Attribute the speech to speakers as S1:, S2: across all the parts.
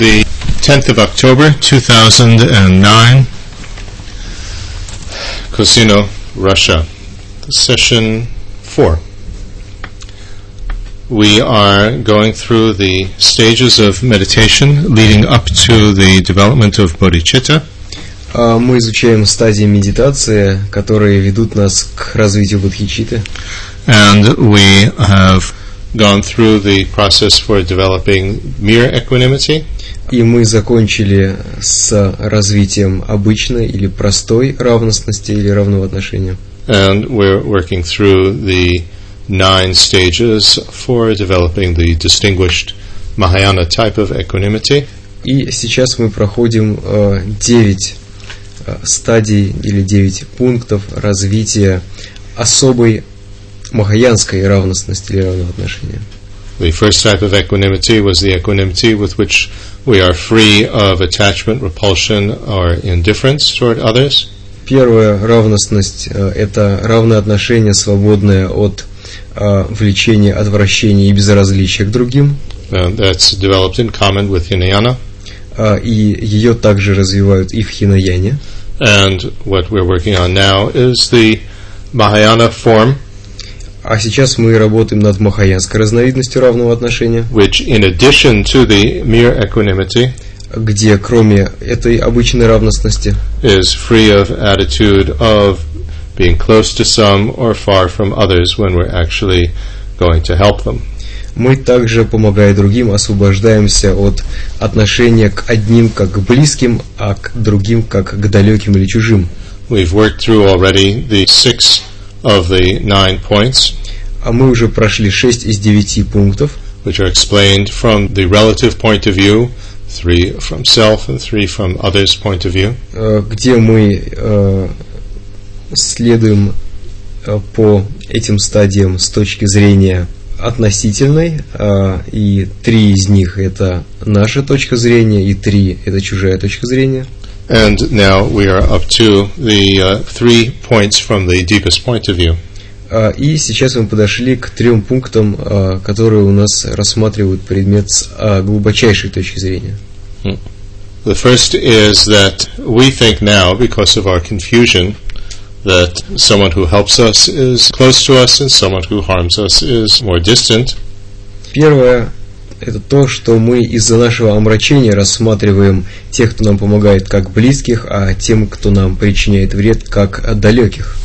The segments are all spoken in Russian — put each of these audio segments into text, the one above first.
S1: the 10th of October 2009, Cosino, Russia. Session 4. We are going through the stages of meditation leading up to the development of bodhicitta.
S2: А, Мы изучаем стадии медитации, которые ведут нас к развитию бодхичитты.
S1: And we have gone through the process for developing mere equanimity.
S2: И мы закончили с развитием обычной или простой равностности или равного отношения.
S1: And we're working through the nine stages for developing the distinguished Mahayana type of equanimity.
S2: И сейчас мы проходим э, 9 э, стадий или 9 пунктов развития особой махаянской равностности или равного отношения.
S1: The first type of equanimity was the equanimity with which we are free of attachment, repulsion, or indifference toward others.
S2: Первая равностность э, – это равное отношение, свободное от э, влечения, отвращения и безразличия к другим.
S1: Uh, that's developed in common with Hinayana.
S2: А, И ее также развивают и в хинаяне.
S1: And what we're working on now is the Mahayana form,
S2: А сейчас мы работаем над махаянской разновидностью равного отношения,
S1: which, in addition to the mere equanimity,
S2: где кроме этой обычной равностности
S1: is free of attitude of being close to some or far from others when we're actually going to help them.
S2: мы также, помогая другим, освобождаемся от отношения к одним как к близким, а к другим как к далеким или чужим.
S1: We've worked through already the six of the nine points,
S2: А мы уже прошли шесть из девяти пунктов,
S1: which are explained from the relative point of view, three from self and three from others' point of view.
S2: э, где мы э, следуем э, по этим стадиям с точки зрения относительной, и три из них это наша точка зрения, и три это чужая точка зрения.
S1: And now we are up to the uh, three points from the deepest point of view.
S2: А, И сейчас мы подошли к трем пунктам, а, которые у нас рассматривают предмет с а, глубочайшей точки зрения.
S1: The first is that we think now, because of our confusion, that someone who helps us is close to us and someone who harms us is more distant.
S2: Первое – это то, что мы из-за нашего омрачения рассматриваем тех, кто нам помогает, как близких, а тем, кто нам причиняет вред, как далеких.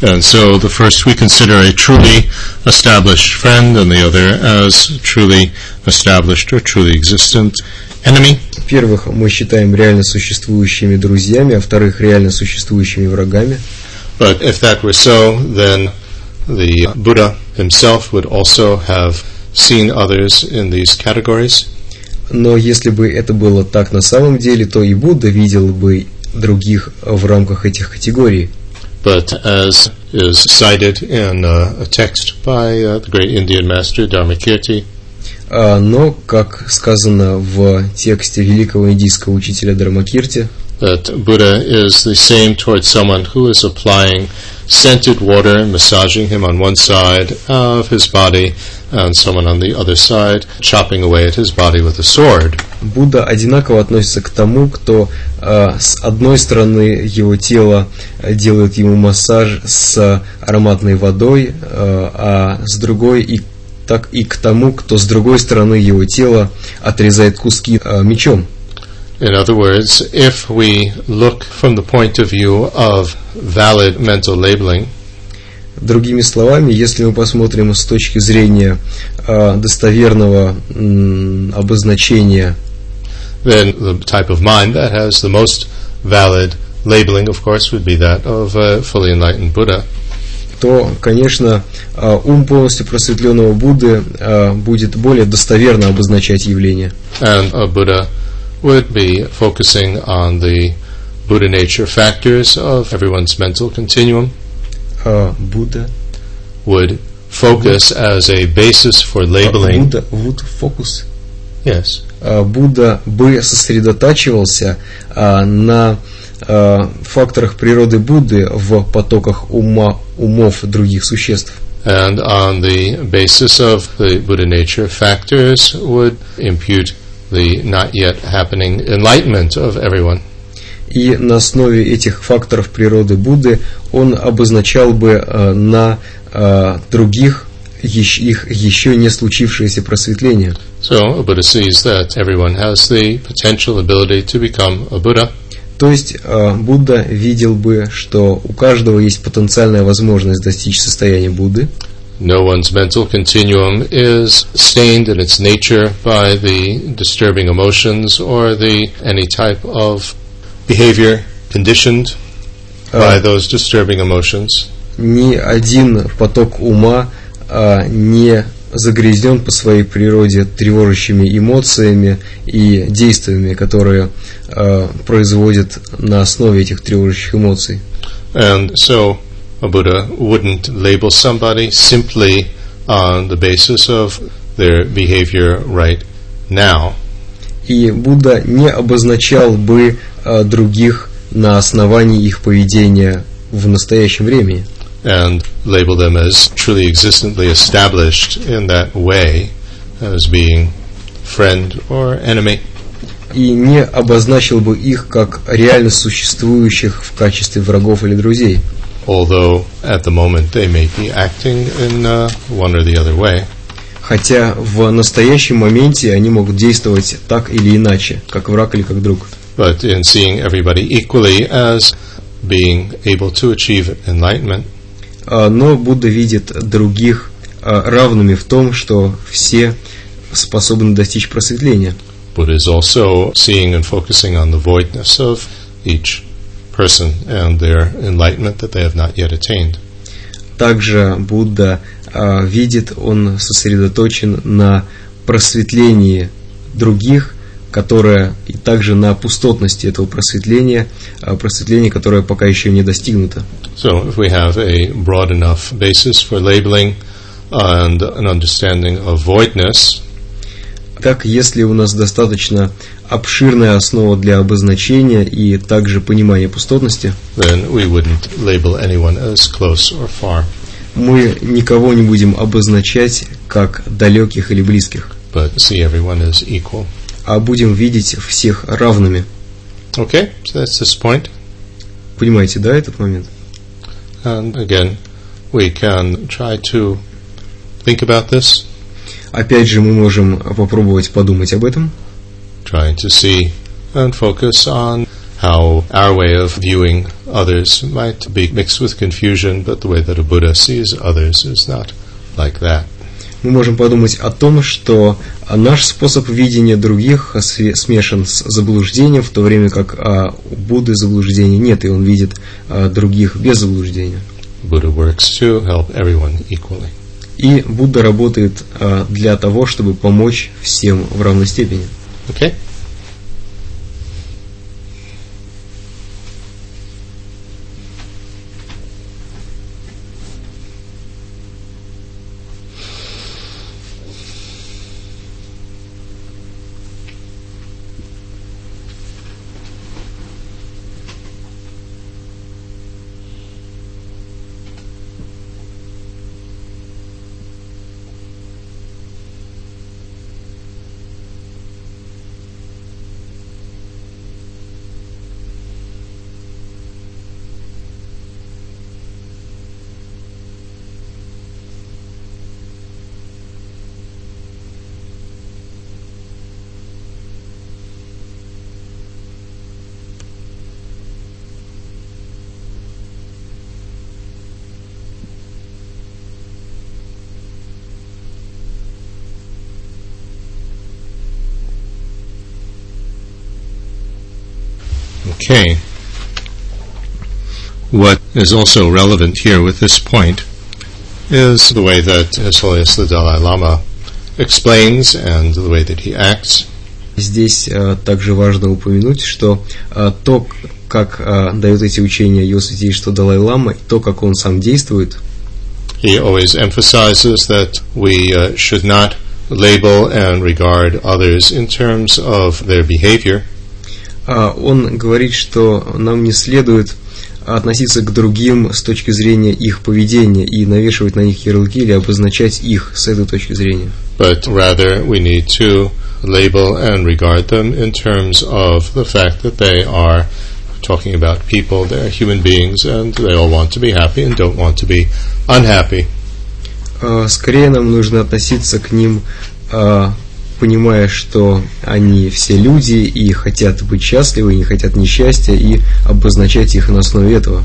S1: And so the first we consider a truly established friend and the other as truly established or truly existent enemy.
S2: Первых мы считаем реально существующими друзьями, а вторых реально существующими врагами.
S1: But if that were so, then the Buddha himself would also have seen others in these categories.
S2: Но если бы это было так на самом деле, то и Будда видел бы других в рамках этих категорий.
S1: But as is cited in uh, a text by uh, the great Indian master Dharmakirti,
S2: А, Но, как сказано в тексте великого индийского учителя Дharmakirti,
S1: that Buddha is the same towards someone who is applying scented water and massaging him on one side of his body and someone on the other side chopping away at his body with a sword.
S2: Будда одинаково относится к тому, кто а, с одной стороны его тело а, делает ему массаж с ароматной водой, а, а с другой и так и к тому, кто с другой стороны его тела отрезает куски мечом.
S1: In other words, if we look from the point of view of valid mental labeling,
S2: Другими словами, если мы посмотрим с точки зрения а, достоверного обозначения
S1: then the type of mind that has the most valid labeling, of course, would be that of a fully enlightened Buddha.
S2: то, конечно, а, ум полностью просветленного Будды а, будет более достоверно обозначать явление.
S1: And a Buddha would be focusing on the Buddha nature factors of everyone's mental continuum,
S2: А, Будда,
S1: would focus as a basis for labeling.
S2: Будда, Вуд, фокус.
S1: Yes.
S2: А, Будда бы сосредотачивался а, на а, факторах природы Будды в потоках ума, умов других существ.
S1: And on the basis of the Buddha nature factors would impute the not yet happening enlightenment of everyone.
S2: И на основе этих факторов природы Будды он обозначал бы э, на э, других их еще не случившееся просветление.
S1: So Buddha sees that everyone has the potential ability to become a Buddha,
S2: То есть э, Будда видел бы, что у каждого есть потенциальная возможность достичь состояния Будды,
S1: No one's mental continuum is stained in its nature by the disturbing emotions or the any type of behavior conditioned by
S2: Uh,
S1: those disturbing emotions.
S2: ни один поток ума а, не загрязнен по своей природе тревожащими эмоциями и действиями, которые а, производят на основе этих тревожащих эмоций.
S1: And so a Buddha wouldn't label somebody simply on the basis of their behavior right now.
S2: И Будда не обозначал бы а, других на основании их поведения в настоящем времени.
S1: and label them as truly existently established in that way as being friend or enemy.
S2: И не обозначил бы их как реально существующих в качестве врагов или друзей.
S1: Although at the moment they may be acting in uh, one or the other way.
S2: Хотя в настоящем моменте они могут действовать так или иначе, как враг или как друг.
S1: But in seeing everybody equally as being able to achieve enlightenment,
S2: А, Но Будда видит других а, равными в том, что все способны достичь просветления.
S1: Buddha is also seeing and focusing on the voidness of each person and their enlightenment that they have not yet attained.
S2: Также Будда а, видит, он сосредоточен на просветлении других, которое и также на пустотности этого просветления, а, просветления, которое пока еще не достигнуто.
S1: So, if we have a broad enough basis for labeling and an understanding of voidness,
S2: Так, если у нас достаточно обширная основа для обозначения и также понимания пустотности,
S1: then we wouldn't label anyone as close or far,
S2: мы никого не будем обозначать как далеких или близких,
S1: but see everyone as equal.
S2: а будем видеть всех равными.
S1: Okay, so that's this point.
S2: Понимаете, да, этот момент?
S1: And again, we can try to think about this,
S2: Опять же, мы можем попробовать подумать об этом,
S1: trying to see and focus on how our way of viewing others might be mixed with confusion, but the way that a Buddha sees others is not like that.
S2: мы можем подумать о том, что наш способ видения других смешан с заблуждением, в то время как а, у Будды заблуждения нет, и он видит а, других без заблуждения.
S1: Buddha works to help everyone equally.
S2: И Будда работает а, для того, чтобы помочь всем в равной степени.
S1: Okay? Okay. What is also relevant here with this point is the way that His Holiness the Dalai Lama explains and the way that he acts.
S2: Здесь а, также важно упомянуть, что а, то, как а, дает эти учения его святейшество Далай-Лама, и то, как он сам действует,
S1: He always emphasizes that we uh, should not label and regard others in terms of their behavior,
S2: а, Он говорит, что нам не следует относиться к другим с точки зрения их поведения и навешивать на них ярлыки или обозначать их с этой точки зрения.
S1: but rather we need to label and regard them in terms of the fact that they are talking about people, they're human beings, and they all want to be happy and don't want to be unhappy.
S2: А, Скорее нам нужно относиться к ним, а, понимая, что они все люди и хотят быть счастливы, и не хотят несчастья, и обозначать их на основе этого.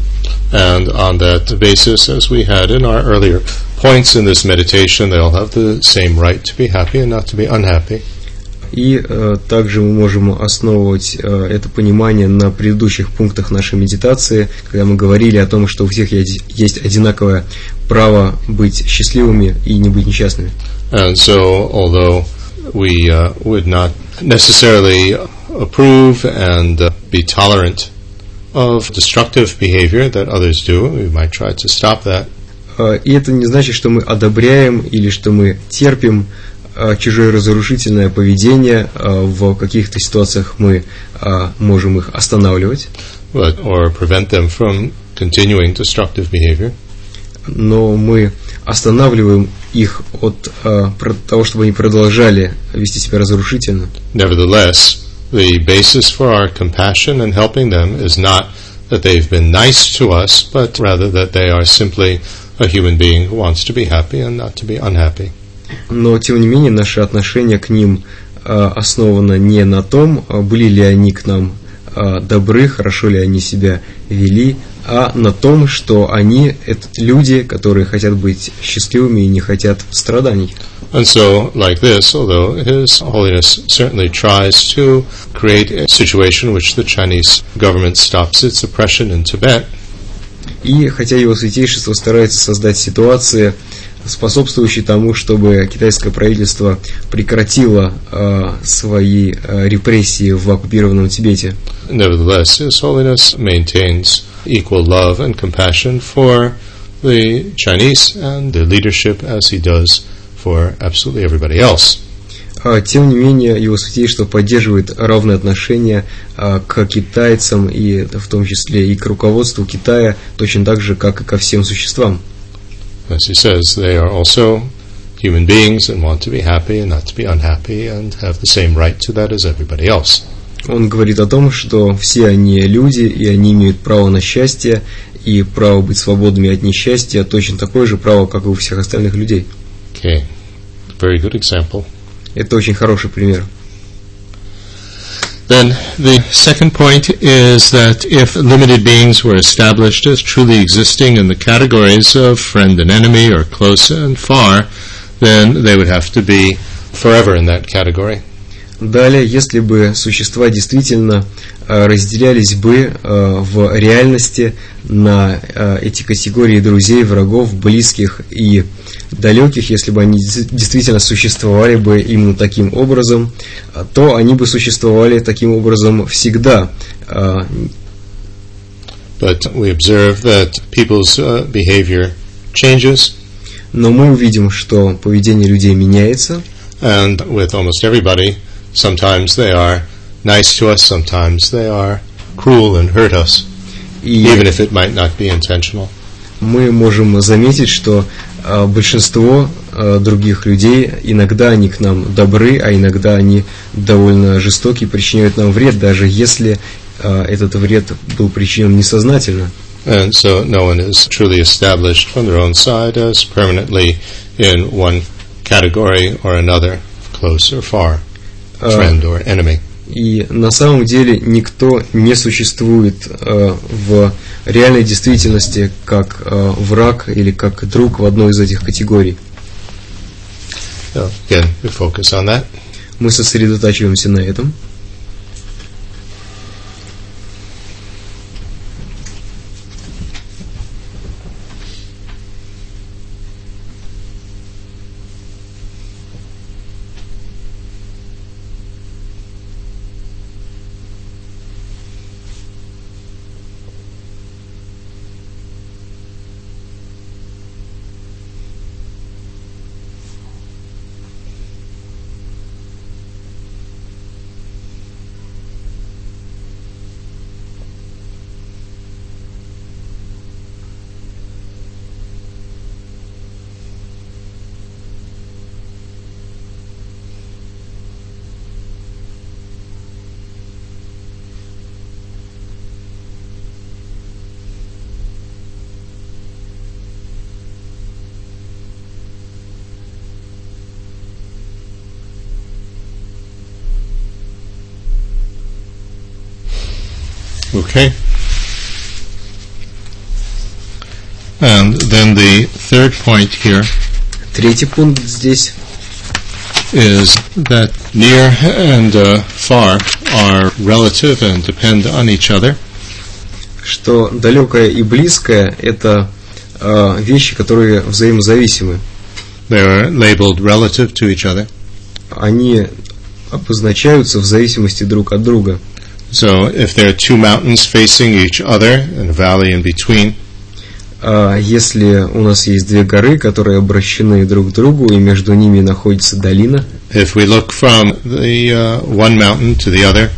S1: And on that basis, as we had in our earlier points in this meditation, they all have the same right to be happy and not to be unhappy.
S2: И э, также мы можем основывать э, это понимание на предыдущих пунктах нашей медитации, когда мы говорили о том, что у всех есть, есть одинаковое право быть счастливыми и не быть несчастными.
S1: And so, although we uh, would not necessarily approve and uh, be tolerant of destructive behavior that others do, we might try to stop that.
S2: Э, И это не значит, что мы одобряем или что мы терпим э, чужое разрушительное поведение. Э, В каких-то ситуациях мы э, можем их останавливать,
S1: but or prevent them from continuing destructive behavior.
S2: но мы останавливаем их от э, того, чтобы они продолжали вести себя разрушительно.
S1: Nevertheless, the basis for our compassion and helping them is not that they've been nice to us, but rather that they are simply a human being who wants to be happy and not to be unhappy.
S2: Но, тем не менее, наше отношение к ним э, основано не на том, э, были ли они к нам э, добры, хорошо ли они себя вели, а на том, что они – это люди, которые хотят быть счастливыми и не хотят страданий.
S1: And so, like this, although His Holiness certainly tries to create a situation in which the Chinese government stops its oppression in Tibet,
S2: И хотя его святейшество старается создать ситуации, способствующие тому, чтобы китайское правительство прекратило э, свои э, репрессии в оккупированном Тибете,
S1: nevertheless, His Holiness maintains equal love and compassion for the Chinese and the leadership as he does for absolutely everybody else.
S2: А, Тем не менее, его святейшество поддерживает равные отношения а, к китайцам, и в том числе и к руководству Китая, точно так же, как и ко всем существам.
S1: As he says, they are also human beings and want to be happy and not to be unhappy and have the same right to that as everybody else.
S2: Он говорит о том, что все они люди, и они имеют право на счастье, и право быть свободными от несчастья, точно такое же право, как и у всех остальных людей.
S1: Okay, very good example.
S2: Это очень хороший пример.
S1: Then the second point is that if limited beings were established as truly existing in the categories of friend and enemy or close and far, then they would have to be forever in that category.
S2: Далее, если бы существа действительно э, разделялись бы э, в реальности на э, эти категории друзей, врагов, близких и далеких, если бы они действительно существовали бы именно таким образом, то они бы существовали таким образом всегда.
S1: But we observe that people's behavior changes,
S2: Но мы увидим, что поведение людей меняется,
S1: and with almost everybody, sometimes they are nice to us, sometimes they are cruel and hurt us,
S2: и
S1: even if it might not be intentional.
S2: мы можем заметить, что э, большинство э, других людей иногда они к нам добры, а иногда они довольно жестоки, причиняют нам вред, даже если э, этот вред был причинен несознательно.
S1: And so no one is truly established from their own side as permanently in one category or another, close or far,
S2: Uh,
S1: friend or enemy.
S2: И на самом деле никто не существует э, в реальной действительности как э, враг или как друг в одной из этих категорий.
S1: So again, we focus on that.
S2: Мы сосредотачиваемся на этом.
S1: Okay. And then the third point here
S2: Третий пункт здесь,
S1: is that near and uh, far are relative and depend on each other.
S2: что далекое и близкое – это э, вещи, которые взаимозависимы.
S1: They are labeled relative to each other.
S2: Они обозначаются в зависимости друг от друга.
S1: So if there are two mountains facing each other and a valley in between,
S2: А если у нас есть две горы, которые обращены друг к другу, и между ними находится долина,
S1: if we look from the uh, one mountain to the other,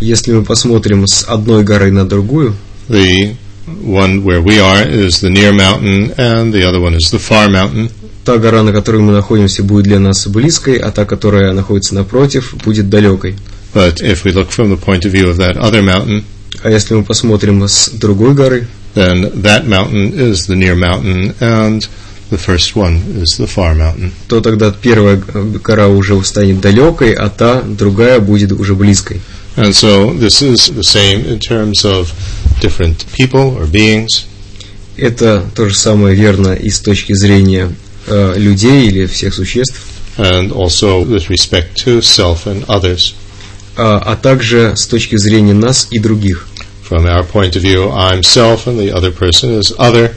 S2: если мы посмотрим с одной горы на другую,
S1: the one where we are is the near mountain and the other one is the far mountain.
S2: та гора, на которой мы находимся, будет для нас близкой, а та, которая находится напротив, будет далекой.
S1: But if we look from the point of view of that other mountain,
S2: А если мы посмотрим с другой горы,
S1: then that mountain is the near mountain and the first one is the far mountain.
S2: то тогда первая гора уже станет далекой, а та другая будет уже близкой.
S1: And so this is the same in terms of different people or beings.
S2: Это то же самое верно и с точки зрения э, людей или всех существ,
S1: and also with respect to self and others.
S2: А, а также с точки зрения нас и других.
S1: From our point of view, I'm self and the other person is other,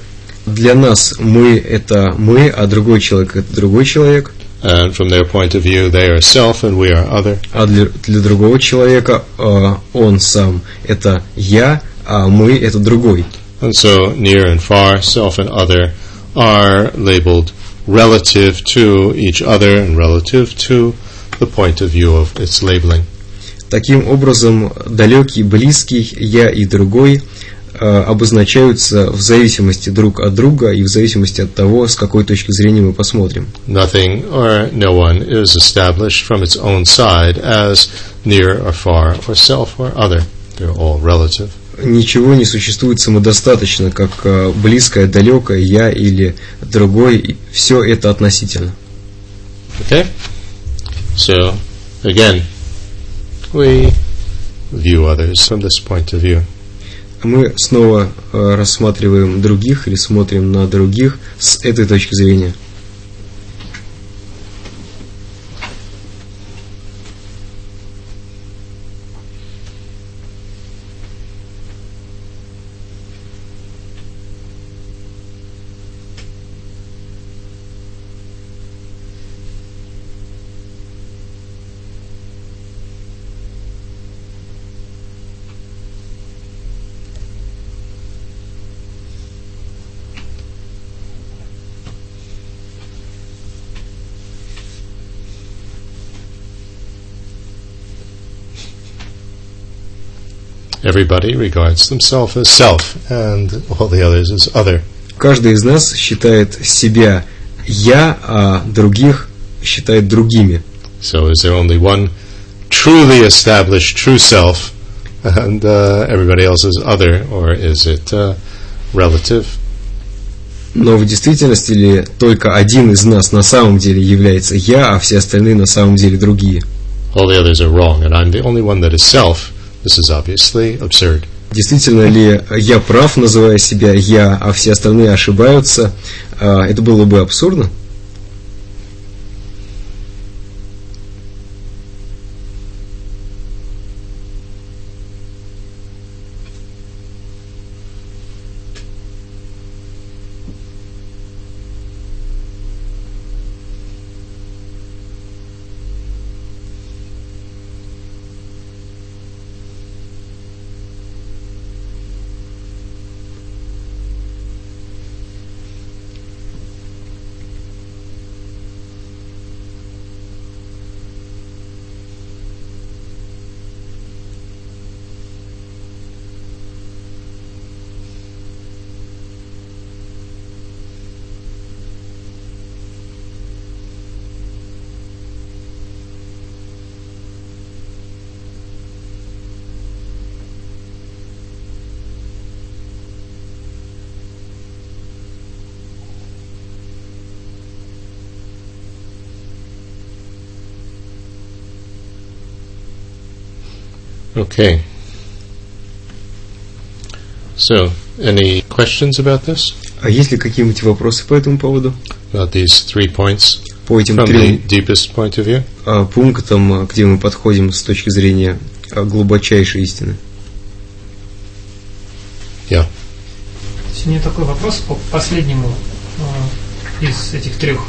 S2: Для нас мы это мы, а другой человек это другой человек,
S1: and from their point of view, they are self and we are other.
S2: а для, для другого человека э, он сам это я, а мы это другой.
S1: And so near and far, self and other are labeled relative to each other and relative to the point of view of its labeling.
S2: Таким образом, далекий, близкий, я и другой э, обозначаются в зависимости друг от друга и в зависимости от того, с какой точки зрения мы посмотрим.
S1: Nothing or no one is established from its own side as near or far or self or other. They're all relative.
S2: Ничего не существует самодостаточно, как э, близкое, далекое, я или другой. Все это относительно.
S1: Okay? So, again, we view others from this point of view.
S2: Мы снова э, рассматриваем других или смотрим на других с этой точки зрения.
S1: Everybody regards themselves as self, and all the others as other.
S2: Каждый из нас считает себя я, а других считает другими.
S1: So, is there only one truly established true self, and uh, everybody else is other, or is it uh, relative?
S2: Но в действительности ли только один из нас на самом деле является я, а все остальные на самом деле другие?
S1: All the others are wrong, and I'm the only one that is self. This is obviously absurd.
S2: Действительно ли я прав, называя себя я, а все остальные ошибаются? А, Это было бы абсурдно.
S1: Okay. So, any questions about this?
S2: А есть ли какие-нибудь вопросы по этому поводу?
S1: About these three points
S2: По этим
S1: from the
S2: трем
S1: deepest point of view?
S2: а, пунктам, а, где мы подходим с точки зрения а, глубочайшей истины.
S1: Yeah.
S3: У меня такой вопрос по последнему из этих трех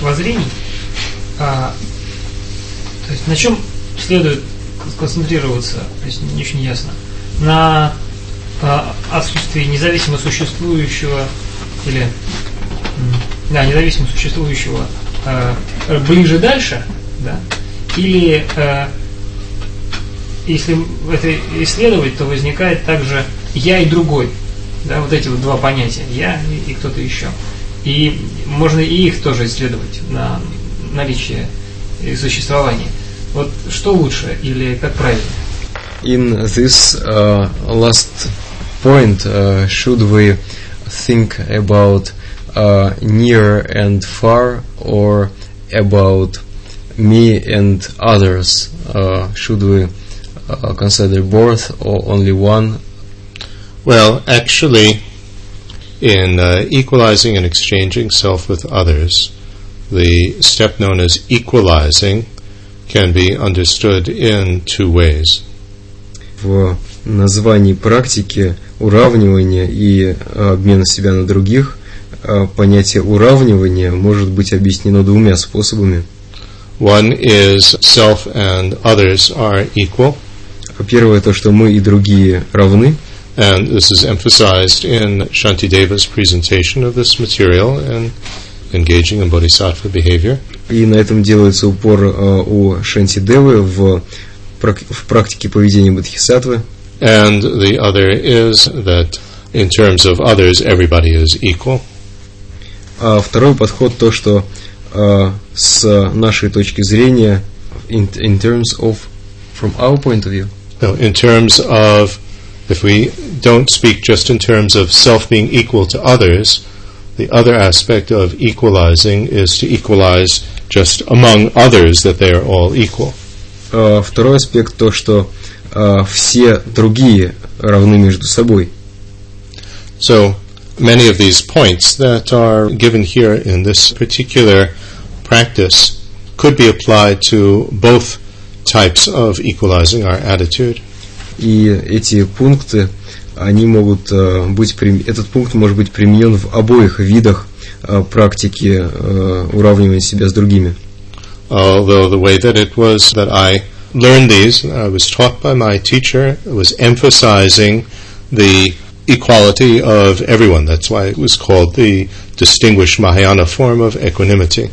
S3: воззрений. А, то есть на чем следует концентрироваться, то есть не очень ясно. На а, отсутствии независимо существующего или да, независимо существующего э, ближе дальше, да, или э, если это исследовать, то возникает также я и другой. Да, вот эти вот два понятия, я и, и кто-то еще. И можно и их тоже исследовать на наличие и существование. Вот что лучше или как правильно?
S2: In this uh, last point, uh, should we think about uh, near and far or about me and others? Uh, should we uh, consider both or only one?
S1: Well, actually, in uh, equalizing and exchanging self with others, the step known as equalizing can be understood in two ways.
S2: В названии практики уравнивания и э, обмена себя на других э, понятие уравнивания может быть объяснено двумя способами.
S1: One is self and others are equal,
S2: Первое то, что мы и другие равны,
S1: and this is emphasized in Shantideva's presentation of this material and engaging in bodhisattva behavior.
S2: И на этом делается упор э, у Шантидевы в, в практике поведения бодхисаттвы.
S1: And the other is that in terms of others, everybody is equal.
S2: А второй подход то, что э, с нашей точки зрения, in, in terms of, from our point of view,
S1: No, in terms of, if we don't speak just in terms of self being equal to others, the other aspect of equalizing is to equalize just among others that they are all equal.
S2: А Второй аспект то, что а, все другие равны между собой.
S1: So many of these points that are given here in this particular practice could be applied to both types of equalizing our attitude.
S2: И эти пункты, они могут а, быть, прим- этот пункт может быть применен в обоих видах а, практики а, уравнивания себя с другими.
S1: although the way that it was that I learned these, I was taught by my teacher, was emphasizing the equality of everyone. That's why it was called the distinguished Mahayana form of equanimity.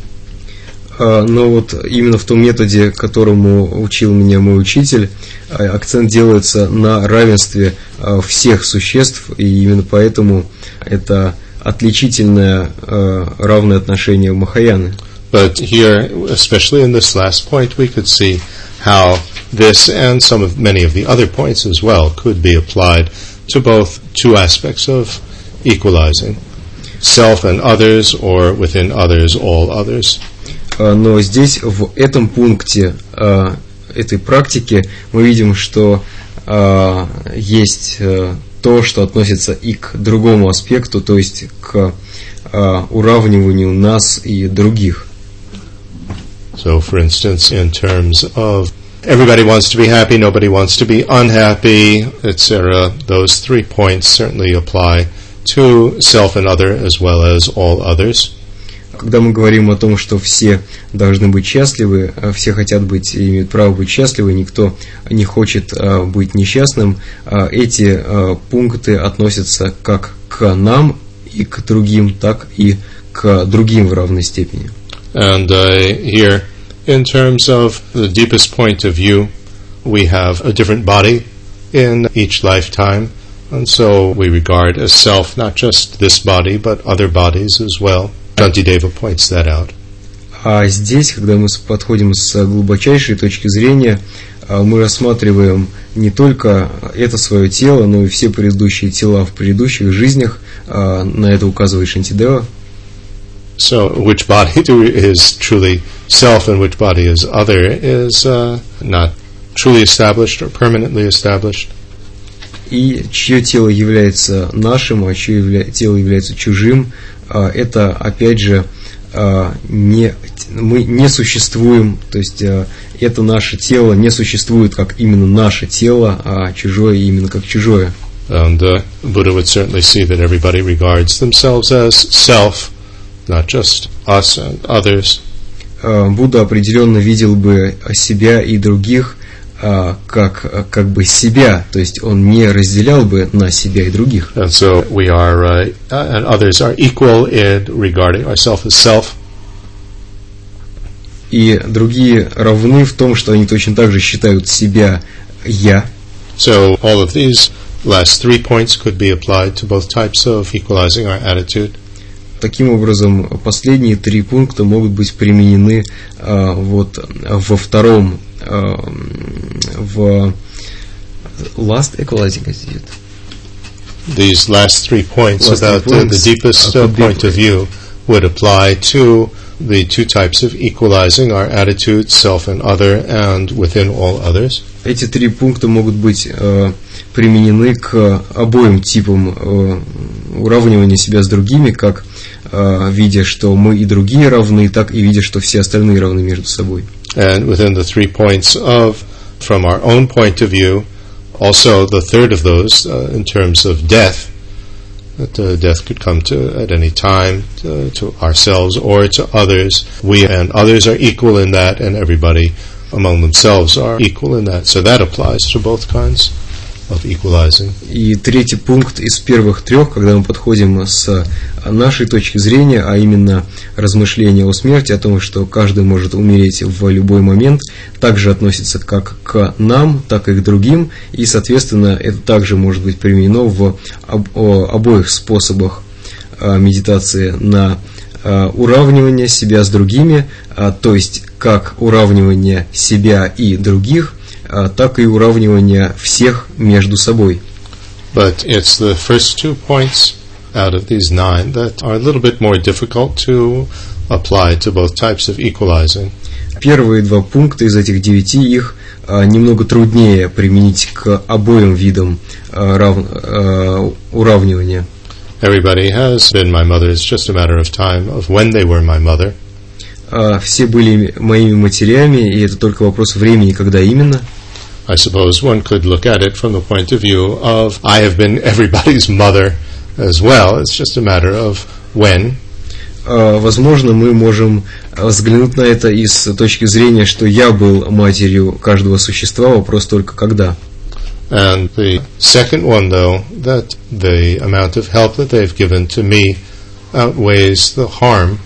S2: А, Но вот именно в том методе, которому учил меня мой учитель, а, акцент делается на равенстве а, всех существ, и именно поэтому это отличительное а, равное отношение Махаяны.
S1: But here, especially in this last point, we could see how this and some of many of the other points as well could be applied to both two aspects of equalizing self and others, or within others, all others.
S2: А, Но здесь, в этом пункте а, этой практики, мы видим, что а, есть э, то, что относится и к другому аспекту, то есть к а, уравниванию нас и других.
S1: So, for instance, in terms of everybody wants to be happy, nobody wants to be unhappy, etc., those three points certainly apply to self and other as well as all others.
S2: Когда мы говорим о том, что все должны быть счастливы, а все хотят быть, имеют право быть счастливы, никто не хочет а, быть несчастным, а, эти пункты относятся как к нам и к другим, так и к другим в равной степени.
S1: And uh, here, in terms of the deepest point of view, we have a different body in each lifetime. And so we regard as self not just this body, but other bodies as well. Shantideva points that out.
S2: А здесь, когда мы подходим с глубочайшей точки зрения, а, мы рассматриваем не только это свое тело, но и все предыдущие тела в предыдущих жизнях. А, На это указывает Шантидева.
S1: So, which body is truly self and which body is other is uh, not truly established or permanently established.
S2: и чье тело является нашим, а чье явля- тело является чужим, это опять же а, не, мы не существуем, то есть а, это наше тело не существует как именно наше тело, а чужое именно как чужое.
S1: And uh, Buddha would certainly see that everybody regards themselves as self, not just us and others.
S2: А, Будда определенно видел бы себя и других а, как, как бы себя, то есть он не разделял бы на себя и других.
S1: And so we are, uh, uh, and others are equal in regarding ourselves as self.
S2: И другие равны в том, что они точно так же считают себя «я».
S1: So all of these last three points could be applied to both types of equalizing our attitude.
S2: Таким образом, последние три пункта могут быть применены а, вот во втором, а, в last equalizing attitude.
S1: These last three points
S2: Last three
S1: about uh, the
S2: points
S1: deepest uh,
S2: could
S1: point of view would apply to the two types of equalizing our attitude, self and other, and within all others.
S2: Эти три пункта могут быть э, применены к обоим типам э, уравнивания себя с другими, как э, видя, что мы и другие равны, так и видя, что все остальные равны между собой.
S1: And within the three points of, from our own point of view, also the third of those, uh, in terms of death, that uh, death could come to at any time uh, to ourselves or to others. We and others are equal in that, and everybody among themselves are equal in that. So that applies to both kinds of equalizing.
S2: И третий пункт из первых трех, когда мы подходим с нашей точки зрения, а именно размышления о смерти, о том, что каждый может умереть в любой момент, также относится как к нам, так и к другим, и, соответственно, это также может быть применено в обоих способах а, медитации на а, уравнивание себя с другими, а, то есть как уравнивание себя и других, так и уравнивание всех между собой.
S1: But it's the first two points out of these nine that are a little bit more difficult to apply to both types of equalizing.
S2: Первые два пункта из этих девяти их а, немного труднее применить к обоим видам а, рав- а, уравнивания.
S1: Everybody has been my mother. It's just a matter of time of when they were my mother.
S2: А, Все были моими матерями, и это только вопрос времени, когда именно.
S1: I suppose one could look at it from the point of view of I have been everybody's mother as well. It's just a matter of when.
S2: А, Возможно, мы можем взглянуть на это и с точки зрения, что я был матерью каждого существа, вопрос только когда.
S1: And the second one, though, that the amount of help that they've given to me outweighs the harm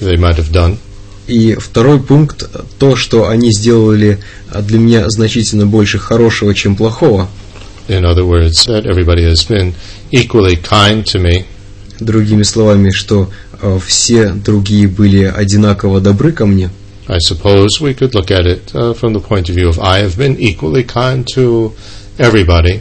S1: they might have done.
S2: И второй пункт, то, что они сделали для меня значительно больше хорошего, чем плохого.
S1: In other words, that everybody has been equally kind to me.
S2: Другими словами, что а, все другие были одинаково добры ко мне.
S1: I suppose we could look at it uh, from the point of view of I have been equally kind to everybody.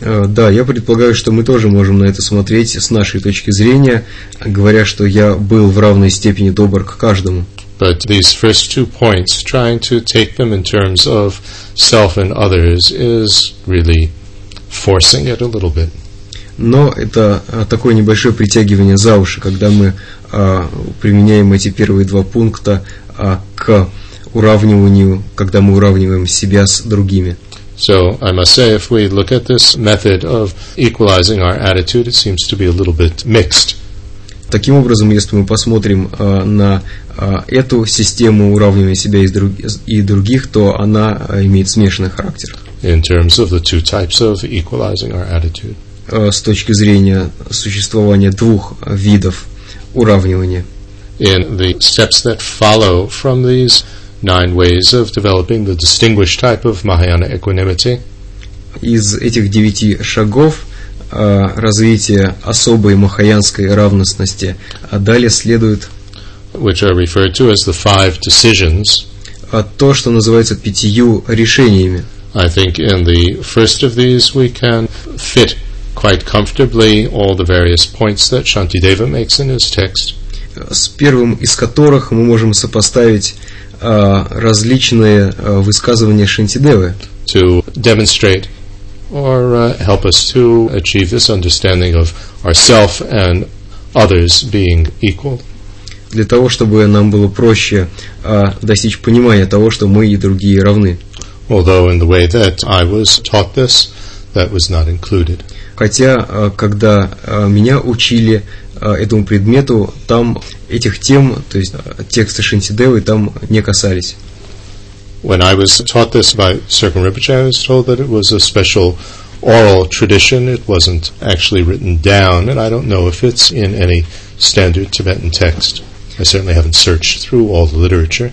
S2: Э, Да, я предполагаю, что мы тоже можем на это смотреть с нашей точки зрения, говоря, что я был в равной степени добр к каждому.
S1: But these first two points, trying to take them in terms of self and others, is really forcing it a little bit.
S2: Но это а, такое небольшое притягивание за уши, когда мы а, применяем эти первые два пункта а, к уравниванию, когда мы уравниваем себя с другими.
S1: So I must say, if we look at this method of equalizing our attitude, it seems to be a little bit mixed.
S2: Таким образом, если мы посмотрим а, на а, эту систему уравнивания себя и, других, то она имеет смешанный характер.
S1: In terms of the two types of equalizing our attitude.
S2: э, с точки зрения существования двух видов уравнивания.
S1: In the steps that follow from these nine ways of developing the distinguished type of Mahayana equanimity,
S2: Из этих девяти шагов э, развития особой махаянской равностности а далее следует
S1: which are referred to as the five decisions,
S2: а, то, что называется пятью решениями.
S1: I think in the first of these we can fit quite comfortably all the various points that Shantideva makes in his text.
S2: С первым из которых мы можем сопоставить а, различные а, высказывания Шантидевы,
S1: to demonstrate or uh, help us to achieve this understanding of ourself and others being equal.
S2: Для того, чтобы нам было проще а, достичь понимания того, что мы и другие равны.
S1: Although in the way that I was taught this, that was not included.
S2: Хотя, а, когда а, меня учили а, этому предмету, там этих тем, то есть а, тексты Шинтидевы там не касались.
S1: When I was taught this by Circum Rinpoche, I was told that it was a special oral tradition. It wasn't actually written down, and I don't know if it's in any standard Tibetan text. I certainly haven't searched through all the literature.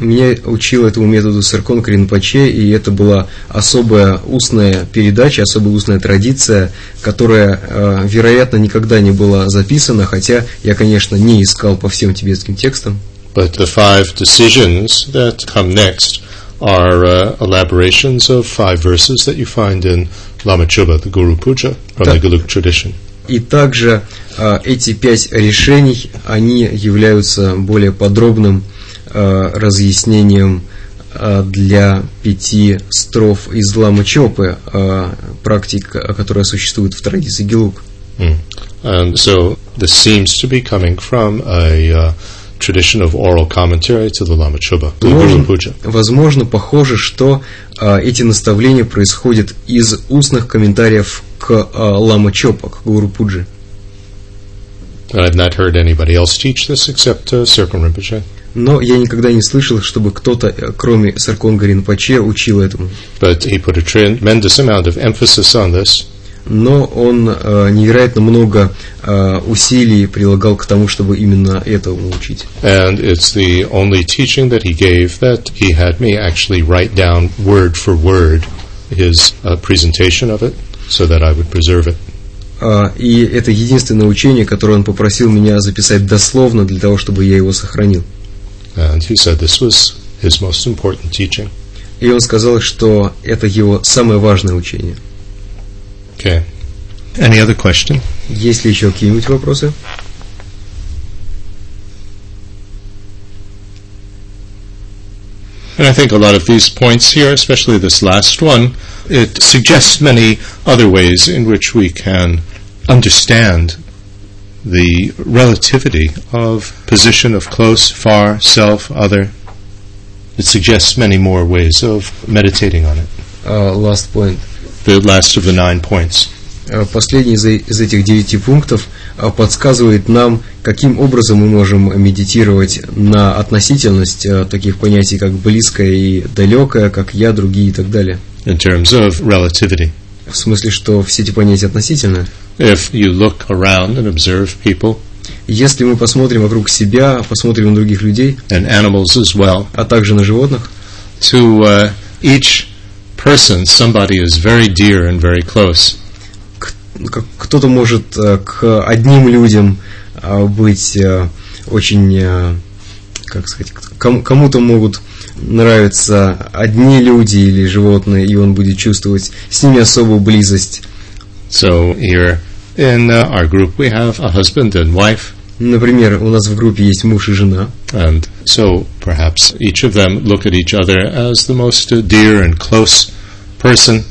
S2: Меня учил этому методу Саркон Кринпаче, и это была особая устная передача, особая устная традиция, которая, э, вероятно, никогда не была записана, хотя я, конечно, не искал по всем тибетским текстам.
S1: But the five decisions that come next are uh, elaborations of five verses that you find in Lama Chuba, the Guru Puja, from the
S2: Так.
S1: Geluk tradition.
S2: И также э, эти пять решений, они являются более подробным разъяснением э, для пяти строф из Ламы Чопы, э, практик, э, которая существует в традиции Гелук.
S1: Mm. And so this seems to be coming from a uh, tradition of oral commentary to the Lama Chuba,
S2: Возможно,
S1: Puja.
S2: возможно, похоже, что а, эти наставления происходят из устных комментариев к а, Лама Чопа, к Гуру Пуджи.
S1: And I've not heard anybody else teach this except uh, Circum Rinpoche.
S2: Но я никогда не слышал, чтобы кто-то, э, кроме Сарконга Ринпоче, учил этому.
S1: But he put a tremendous amount of emphasis on this,
S2: Но он а, невероятно много а, усилий прилагал к тому, чтобы именно этому учить.
S1: and it's the only teaching that he gave that he had me actually write down word for word his uh, presentation of it so that I would preserve it.
S2: А, И это единственное учение, которое он попросил меня записать дословно для того, чтобы я его сохранил.
S1: And he said this was his most important teaching.
S2: И он сказал, что это его самое важное учение.
S1: Okay. Any other question?
S2: Есть ли еще какие-нибудь вопросы?
S1: And I think a lot of these points here, especially this last one, it suggests many other ways in which we can understand the relativity of position of close, far, self, other. It suggests many more ways of meditating on it.
S2: А, Last point.
S1: The last of the nine points.
S2: А, Последний из, из этих девяти пунктов а, подсказывает нам, каким образом мы можем медитировать на относительность а, таких понятий, как близкое и далекое, как я, другие и так далее.
S1: in terms of relativity.
S2: В смысле, что все эти понятия относительны.
S1: If you look around and observe people
S2: Если мы посмотрим вокруг себя, посмотрим на других людей,
S1: and animals as well,
S2: а также на животных,
S1: to uh, each person, somebody is very dear and very close.
S2: кто-то может э, к одним людям э, быть э, очень, как сказать, ком- кому-то могут нравиться одни люди или животные, и он будет чувствовать с ними особую близость.
S1: So here in uh, our group, we have a husband and wife,
S2: Например, у нас в группе есть муж и жена,
S1: and so perhaps each of them look at each other as the most uh, dear and close person.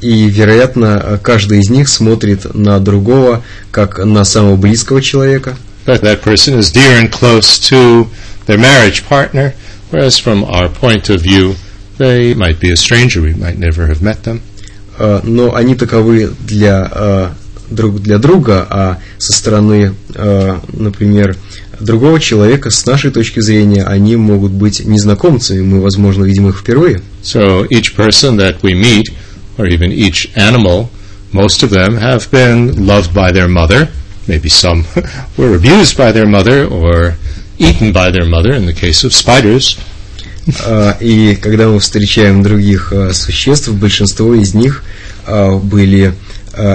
S2: и, вероятно, э, каждый из них смотрит на другого как на самого близкого человека,
S1: But that person is dear and close to their marriage partner, whereas from our point of view, they might be a stranger. We might never have met them.
S2: э, но они таковы для э, друг для друга, а со стороны, э, например, другого человека, с нашей точки зрения, они могут быть незнакомцами, мы, возможно, видим их впервые.
S1: So each person that we meet, or even each animal, most of them have been loved by their mother. Maybe some were abused by their mother or eaten by their mother in the case of spiders.
S2: А, И когда мы встречаем других а, существ, большинство из них а, были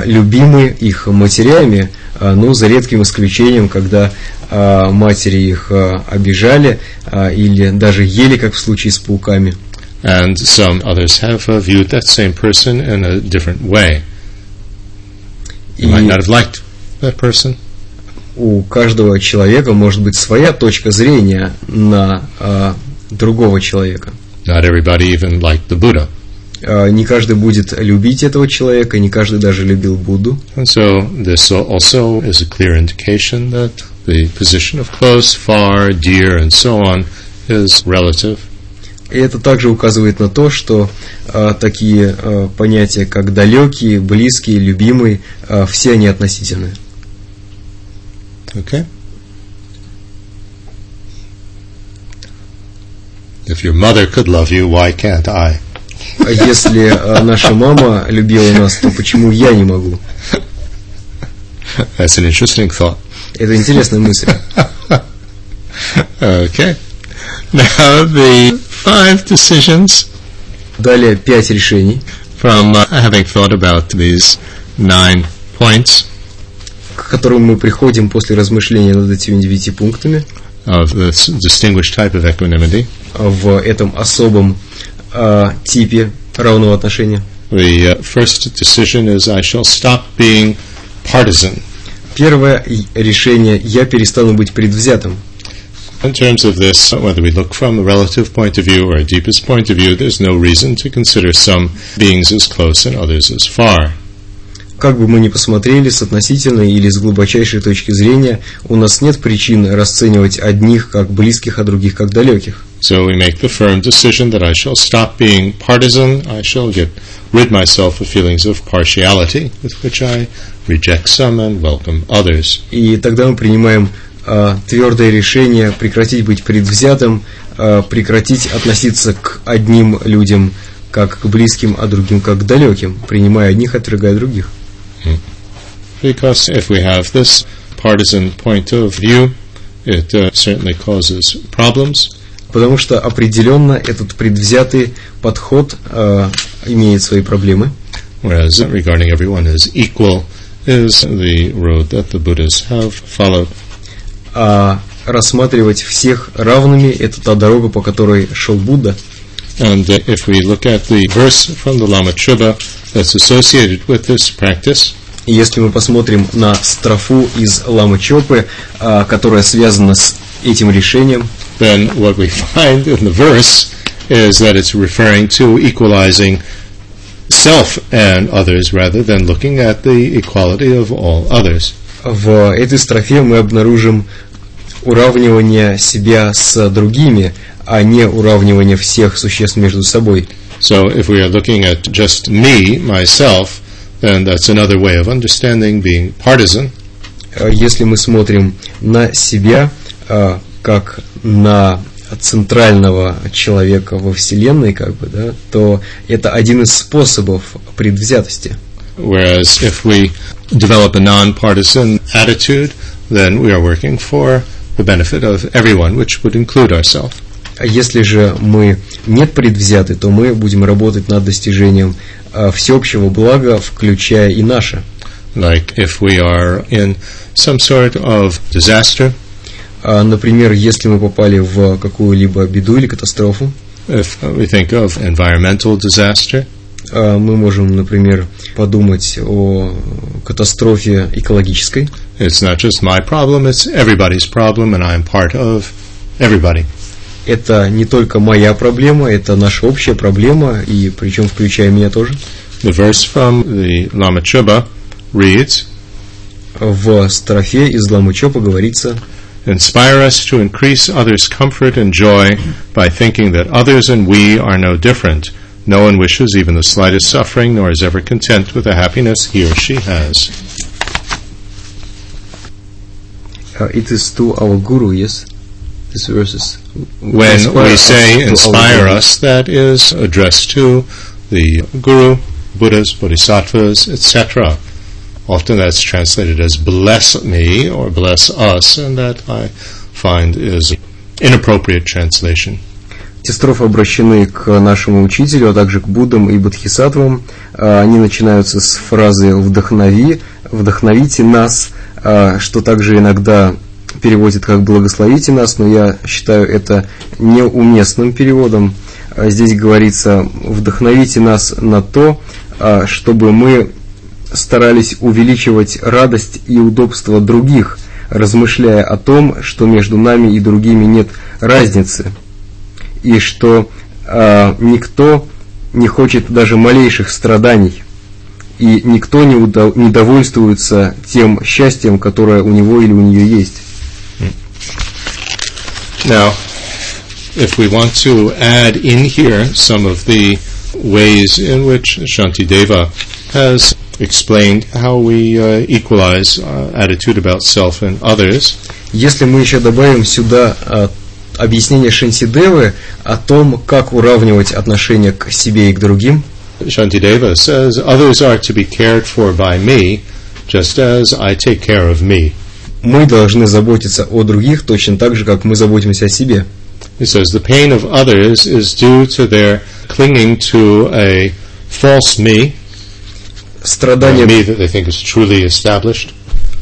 S2: любимы их матерями, а, ну, за редким исключением, когда а, матери их обижали или даже ели, как в случае с пауками.
S1: And some others have uh, viewed that same person in a different way. You might not have liked that person,
S2: у каждого человека может быть своя точка зрения на другого человека.
S1: not everybody even liked the Buddha.
S2: А, Не каждый будет любить этого человека, не каждый даже любил Будду.
S1: And so this also is a clear indication that the position of close, far, dear, and so on is relative.
S2: И это также указывает на то, что а, такие а, понятия, как далекий, близкий, любимый, а, все они относительны.
S1: Okay? If your mother could love you, why can't I?
S2: А Если а, наша мама любила нас, то почему я не могу?
S1: That's an interesting thought.
S2: Это интересная мысль.
S1: Okay. Now the five decisions
S2: Далее пять решений,
S1: from uh, having thought about these nine points
S2: к которым мы приходим после размышления над этими девяти пунктами
S1: of this distinguished type of equanimity.
S2: в этом особом а, типе равного отношения.
S1: The uh, first decision is I shall stop being partisan.
S2: Первое решение – я перестану быть предвзятым.
S1: In terms of this, whether we look from a relative point of view or a deepest point of view, there's no reason to consider some beings as close and others as far.
S2: Как бы мы ни посмотрели с относительной или с глубочайшей точки зрения, у нас нет причин расценивать одних как близких, а других как далеких.
S1: So we make the firm decision that I shall stop being partisan, I shall get rid myself of feelings of partiality, with which I reject some and welcome others.
S2: И тогда мы принимаем а, твердое решение прекратить быть предвзятым, а, прекратить относиться к одним людям как к близким, а другим как к далеким, принимая одних, отвергая других.
S1: Because if we have this partisan point of view, it uh, certainly causes problems.
S2: Потому что определенно этот предвзятый подход а, имеет свои проблемы.
S1: Whereas regarding everyone as equal is the road that the Buddhas have followed.
S2: А рассматривать всех равными – это та дорога, по которой шел Будда.
S1: And if we look at the verse from the Lama Chuba that's associated with this practice,
S2: если мы посмотрим на строфу из Ламы Чопы, а, которая связана с этим решением,
S1: then what we find in the verse is that it's referring to equalizing self and others rather than looking at the equality of all others.
S2: в этой строфе мы обнаружим уравнивание себя с другими, а не уравнивание всех существ между собой.
S1: So if we are looking at just me, myself, then that's another way of understanding being partisan.
S2: А Если мы смотрим на себя а, как на центрального человека во Вселенной, как бы, да, то это один из способов предвзятости.
S1: Whereas if we develop a non-partisan attitude, then we are working for the benefit of everyone, which would include ourselves.
S2: А Если же мы не предвзяты, то мы будем работать над достижением а, всеобщего блага, включая и наше.
S1: Like if we are in some sort of disaster,
S2: Например, если мы попали в какую-либо беду или катастрофу,
S1: if we think of environmental disaster,
S2: а, мы можем, например, подумать о катастрофе экологической.
S1: it's not just my problem, it's everybody's problem, and I'm part of everybody.
S2: Это не только моя проблема, это наша общая проблема, и причем включая меня тоже.
S1: The verse from the Lama Chuba reads,
S2: В строфе из Ламучопа говорится
S1: Inspire us to increase others' comfort and joy by thinking that others and we are no different. No one wishes even the slightest suffering, nor is ever content with the happiness he or she has.
S2: uh, It is to our Guru, yes? This verse is
S1: When
S2: Inspire
S1: we say
S2: our
S1: inspire us, that is addressed to the Guru, Buddhas, Bodhisattvas, etc. Often that's translated as bless me or bless us, and that I find is inappropriate translation.
S2: Эти строфы обращены к нашему учителю, а также к Буддам и Бодхисаттвам. А, Они начинаются с фразы «вдохнови», «вдохновите нас», а, что также иногда переводит как «благословите нас», но я считаю это неуместным переводом. А, Здесь говорится «вдохновите нас на то, чтобы мы старались увеличивать радость и удобство других, размышляя о том, что между нами и другими нет разницы» и что а, никто не хочет даже малейших страданий, и никто не, удов... не довольствуется тем счастьем, которое у него или у нее есть.
S1: Now, if we want to add in here some of the ways in which Shantideva has explained how we uh, equalize uh, attitude about self and others,
S2: Если мы еще добавим сюда а, объяснение Шантидевы о том, как уравнивать отношение к себе и к другим,
S1: Shantideva says, Others are to be cared for by me, just as I take care of me.
S2: мы должны заботиться о других точно так же, как мы заботимся о себе.
S1: He says, The pain of others is due to their clinging to a false me,
S2: Страдания,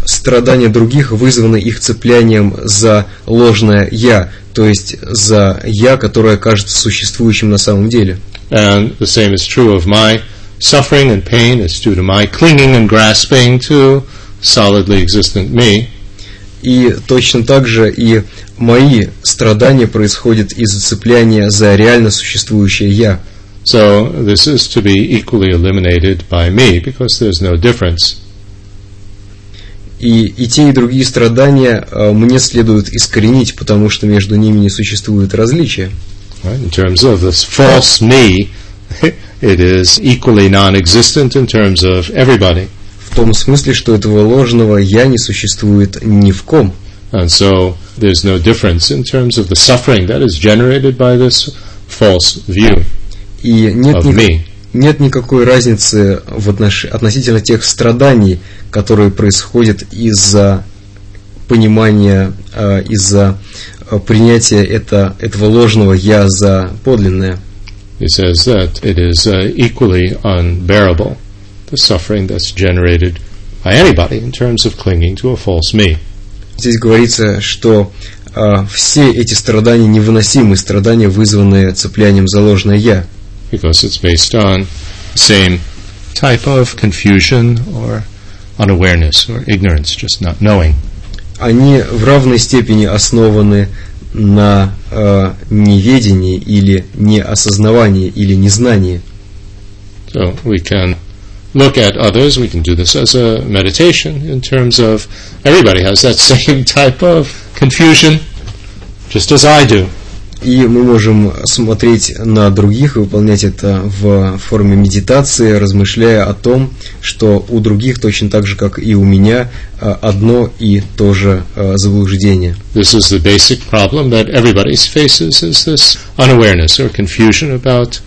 S2: страдания других вызваны их цеплянием за ложное «я», то есть за «я», которое кажется существующим на самом деле.
S1: and the same is true of my suffering and pain is due to my clinging and grasping to solidly existent me.
S2: И точно так же и мои страдания происходят из-за цепляния за реально существующее «я».
S1: So this is to be equally eliminated by me because there's no difference.
S2: И, и те, и другие страдания э, мне следует искоренить, потому что между ними не существует различия.
S1: Right? In terms of this false me, it is equally non-existent in terms of everybody.
S2: В том смысле, что этого ложного «я» не существует ни в ком.
S1: And so there's no difference in terms of the suffering that is generated by this false view
S2: И нет, ни- нет никакой разницы в отнош... относительно тех страданий, которые происходят из-за понимания, э, из-за э, принятия это, этого ложного «я» за подлинное.
S1: He says that it is uh, equally unbearable, the suffering that's generated by anybody in terms of clinging to a false me.
S2: Здесь говорится, что э, все эти страдания невыносимы, страдания, вызванные цеплянием за ложное «я».
S1: because it's based on the same type of confusion or unawareness or ignorance, just not knowing.
S2: Они в равной степени основаны на э, неведении или неосознавании или незнании.
S1: So we can look at others, we can do this as a meditation in terms of everybody has that same type of confusion, just as I do.
S2: И мы можем смотреть на других и выполнять это в форме медитации, размышляя о том, что у других точно так же, как и у меня, э, одно и то же э, заблуждение.
S1: This is the basic problem that everybody faces is this unawareness or confusion about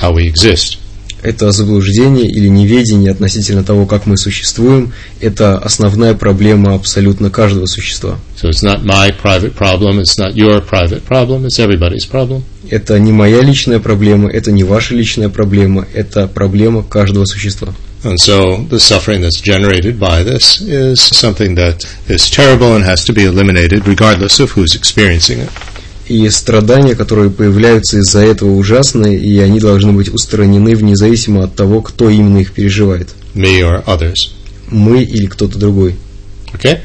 S1: how we exist.
S2: Это заблуждение или неведение относительно того, как мы существуем, это основная проблема абсолютно каждого существа.
S1: So it's not my private problem, it's not your private problem, it's everybody's problem.
S2: Это не моя личная проблема, это не ваша личная проблема, это проблема каждого существа.
S1: And so the suffering that's generated by this is something that is terrible and has to be eliminated regardless of who's experiencing it.
S2: И страдания, которые появляются из-за этого, ужасны, и они должны быть устранены вне зависимости от того, кто именно их переживает.
S1: Me or others.
S2: Мы или кто-то другой.
S1: Okay?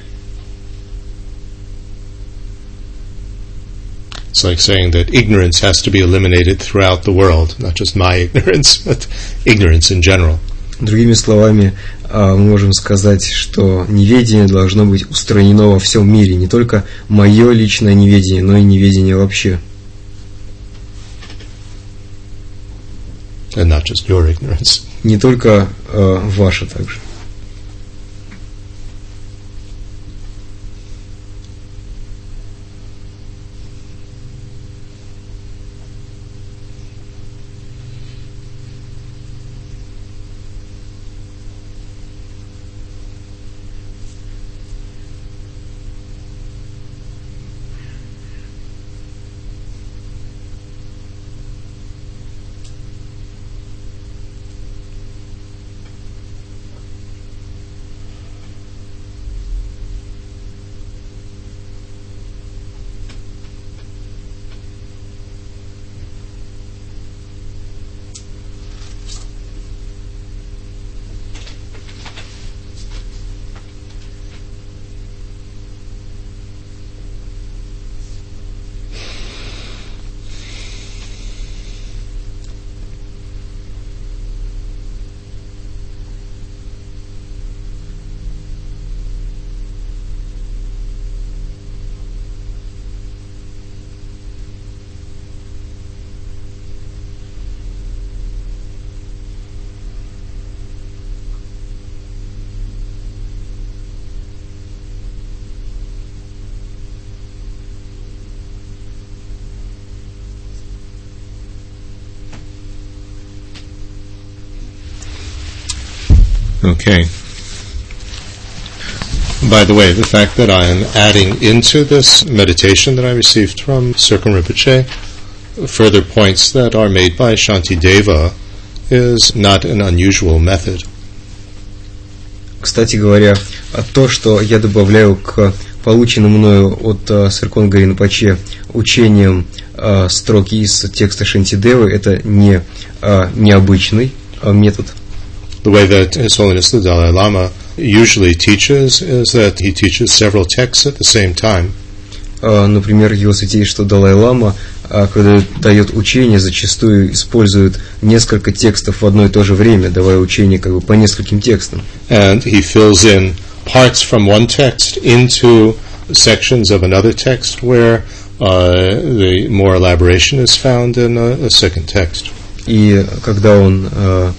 S1: It's like saying that ignorance has to be eliminated throughout the world, not just my ignorance, but ignorance in general.
S2: Другими словами, а, мы можем сказать, что неведение должно быть устранено во всем мире, не только мое личное неведение, но и неведение вообще.
S1: And not just your ignorance.
S2: Не только э, ваше также.
S1: Okay. By the way, the fact that I am adding into this meditation that I received from Sirkun Rinpoche further points that are made by Shanti Deva is not an unusual method.
S2: Кстати говоря, а то, что я добавляю к полученным мною от uh, Саркон Гаринпаче учениям uh, строки из текста Шантидевы, это не uh, необычный uh, метод.
S1: The way that His Holiness the Dalai Lama usually teaches is that he teaches several texts at the same time.
S2: Uh, например, его святейшество Далай-Лама, uh, когда дает учение, зачастую использует несколько текстов в одно и то же время, давая учение как бы по нескольким текстам.
S1: And he fills in parts from one text into sections of another text where uh, the more elaboration is found in a, a second text.
S2: И когда он uh,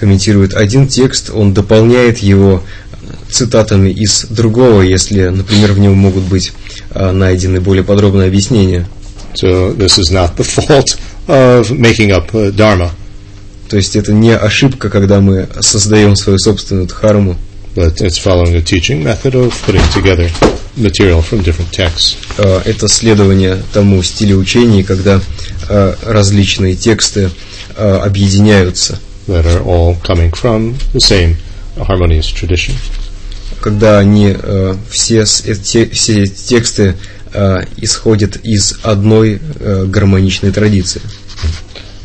S2: комментирует один текст, он дополняет его цитатами из другого, если, например, в нем могут быть uh, найдены более подробные объяснения.
S1: So this is not the fault of making up uh, dharma,
S2: То есть это не ошибка, когда мы создаем свою собственную дхарму,
S1: but it's following a teaching method of putting together material from different texts.
S2: Uh, это следование тому стилю учения, когда uh, различные тексты объединяются,
S1: that are all coming from the same harmonious tradition.
S2: когда они uh, все, с- э, те- все эти тексты uh, исходят из одной uh, гармоничной традиции.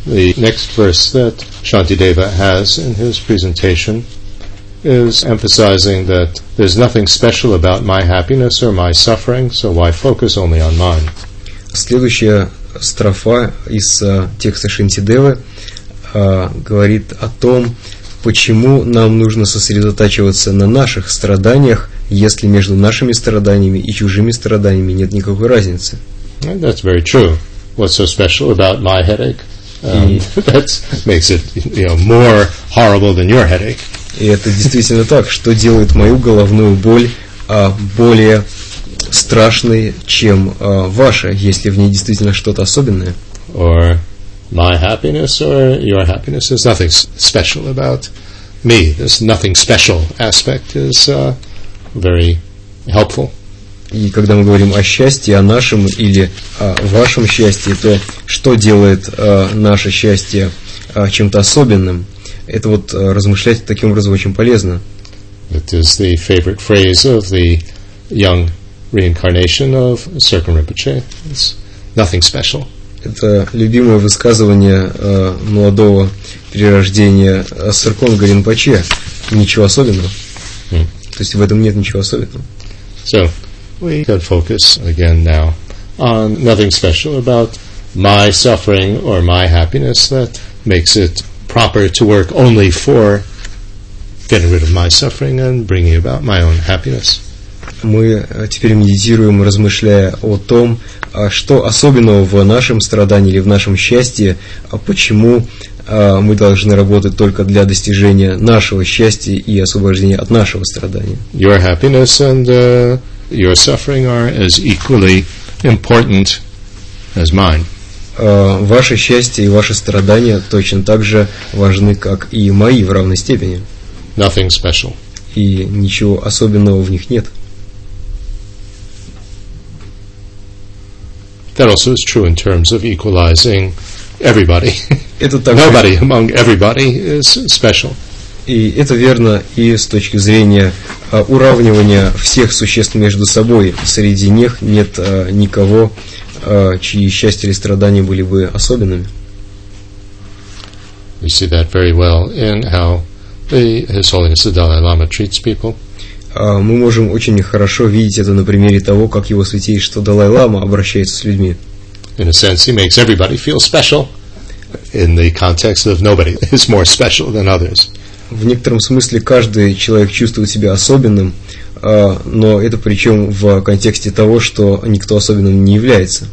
S1: The next verse that Shantideva has in his presentation is emphasizing that there's nothing special about my happiness or my suffering, so why focus only on mine?
S2: Следующая строфа из э, текста Шинтидевы э, говорит о том, почему нам нужно сосредотачиваться на наших страданиях, если между нашими страданиями и чужими страданиями нет никакой разницы.
S1: That's very true. What's so special about my headache? Um, that makes it you know more horrible than your headache.
S2: И это действительно так, что делает мою головную боль а, более страшной, чем а, ваша, если в ней действительно что-то особенное.
S1: or my happiness or your happiness. There's nothing s- special about me. This nothing special aspect is uh, very helpful.
S2: И когда мы говорим о счастье, о нашем или о вашем счастье, то что делает э, наше счастье э, чем-то особенным? Это вот э, размышлять таким образом очень полезно.
S1: It is the favorite phrase of the young reincarnation of Circum Rinpoche. It's nothing special.
S2: Это любимое высказывание э, молодого перерождения э, Саркон Гаринпаче. Ничего особенного.
S1: М.
S2: То есть в этом нет ничего особенного.
S1: So we can focus again now on nothing special about my suffering or my happiness that makes it proper to work only for getting rid of my suffering and bringing about my own happiness.
S2: Мы э, теперь медитируем, размышляя о том, а что особенного в нашем страдании или в нашем счастье, а почему а, мы должны работать только для достижения нашего счастья и освобождения от нашего страдания.
S1: Your happiness and uh, your suffering are as equally important as mine.
S2: А, Ваше счастье и ваши страдания точно так же важны, как и мои в равной степени.
S1: Nothing special.
S2: И ничего особенного в них нет.
S1: That also is true in terms of equalizing everybody.
S2: Это также,
S1: Nobody among everybody is special.
S2: и это верно и с точки зрения а, уравнивания всех существ между собой. Среди них нет а, никого, а, чьи счастье или страдания были бы особенными.
S1: We see that very well in how the, His Holiness the Dalai Lama treats people.
S2: А, Мы можем очень хорошо видеть это на примере того, как его святейшество Далай-Лама обращается с людьми.
S1: In a sense, he makes everybody feel special in the context of nobody is more special than others.
S2: В некотором смысле каждый человек чувствует себя особенным, а, но это причем в контексте того, что никто особенным не является.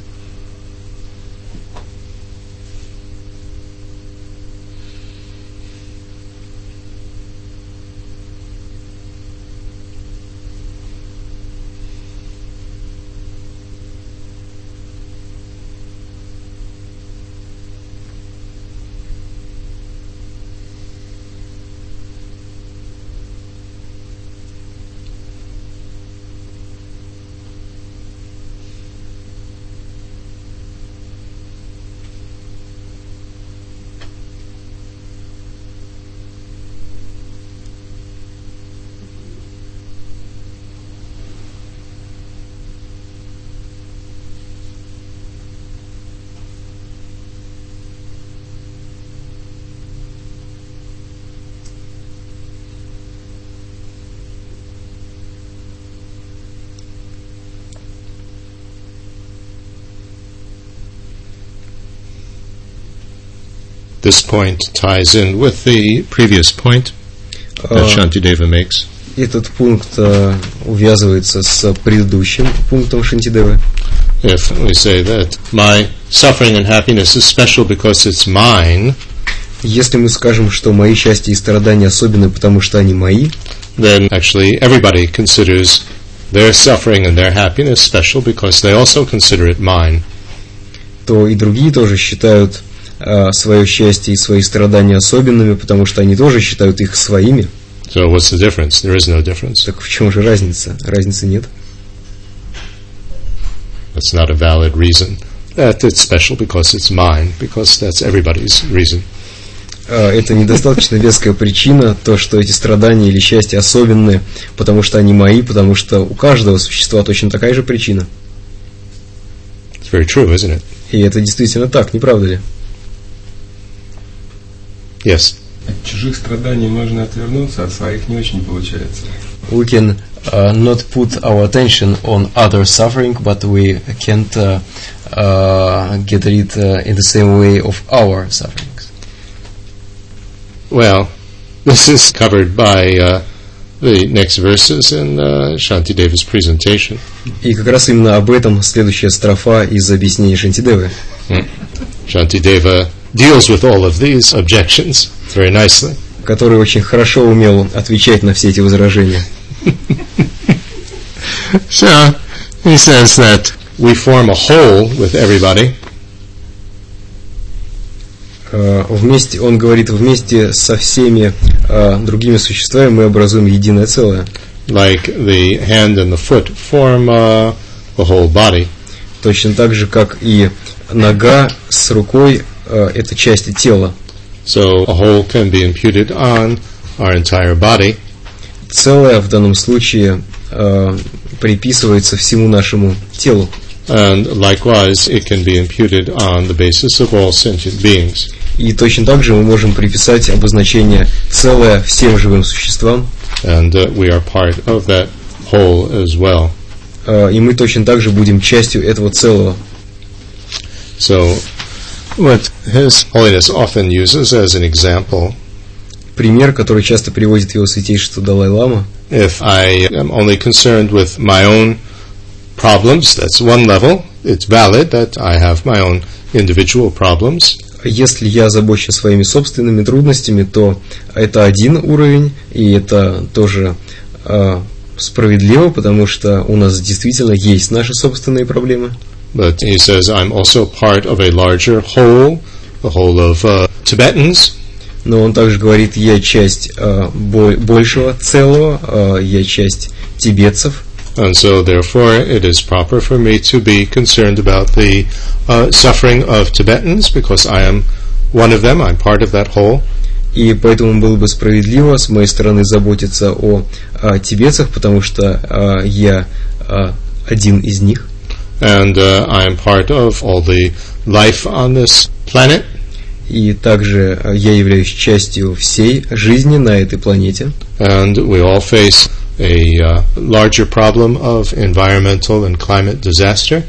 S1: this point ties in with the previous point that
S2: А,
S1: Shantideva makes.
S2: Этот пункт э, увязывается с предыдущим пунктом Шантидевы.
S1: If we say that my suffering and happiness is special because it's mine,
S2: Если мы скажем, что мои счастья и страдания особенны, потому что они мои,
S1: then actually everybody considers their suffering and their happiness special because they also consider it mine.
S2: то и другие тоже считают э, свое счастье и свои страдания особенными, потому что они тоже считают их своими.
S1: So what's the difference? There is no difference.
S2: Так в чем же разница? Разницы нет.
S1: That's not a valid reason. That it's special because it's mine, because that's everybody's reason.
S2: Э, Это недостаточно веская причина, то, что эти страдания или счастье особенные, потому что они мои, потому что у каждого существа точно такая же причина.
S1: It's very true, isn't it?
S2: И это действительно так, не правда ли?
S1: Yes.
S4: От чужих страданий можно отвернуться, от своих не очень получается.
S2: We can uh, not put our attention on other suffering, but we can't uh, uh, get rid uh, in the same way of our sufferings.
S1: Well, this is covered by uh, the next verses in uh, Shantideva's presentation.
S2: И как раз именно об этом следующая строфа из объяснения Шантидевы.
S1: Shantideva deals with all of these objections very nicely.
S2: который очень хорошо умел отвечать на все эти возражения.
S1: So, he says that we form a whole with everybody,
S2: Э, Вместе, он говорит, вместе со всеми э, другими существами мы образуем единое целое.
S1: like the hand and the foot form uh, the whole body.
S2: Точно так же, как и нога с рукой э, – это части тела.
S1: So a whole can be imputed on our entire body,
S2: Целое в данном случае э, приписывается всему нашему телу.
S1: and likewise it can be imputed on the basis of all sentient beings.
S2: И точно так же мы можем приписать обозначение целое всем живым существам,
S1: And uh, we are part of that whole as well.
S2: э, и мы точно так же будем частью этого целого.
S1: So, what His Holiness often uses as an example,
S2: Пример, который часто приводит его святейшество Далай-Лама,
S1: if I am only concerned with my own problems, that's one level. It's valid that I have my own individual problems.
S2: Если я забочусь своими собственными трудностями, то это один уровень, и это тоже э, справедливо, потому что у нас действительно есть наши собственные проблемы.
S1: But he says I'm also part of a larger whole, the whole of uh, Tibetans,
S2: Но он также говорит, я часть э, бо- большего целого, э, я часть тибетцев,
S1: and so therefore it is proper for me to be concerned about the uh, suffering of Tibetans because I am one of them, I'm part of that whole.
S2: и поэтому было бы справедливо с моей стороны заботиться о, э, тибетцах, потому что э, я э, один из них.
S1: And uh, I am part of all the life on this planet,
S2: И также э, я являюсь частью всей жизни на этой планете.
S1: and we all face a uh, larger problem of environmental and climate disaster.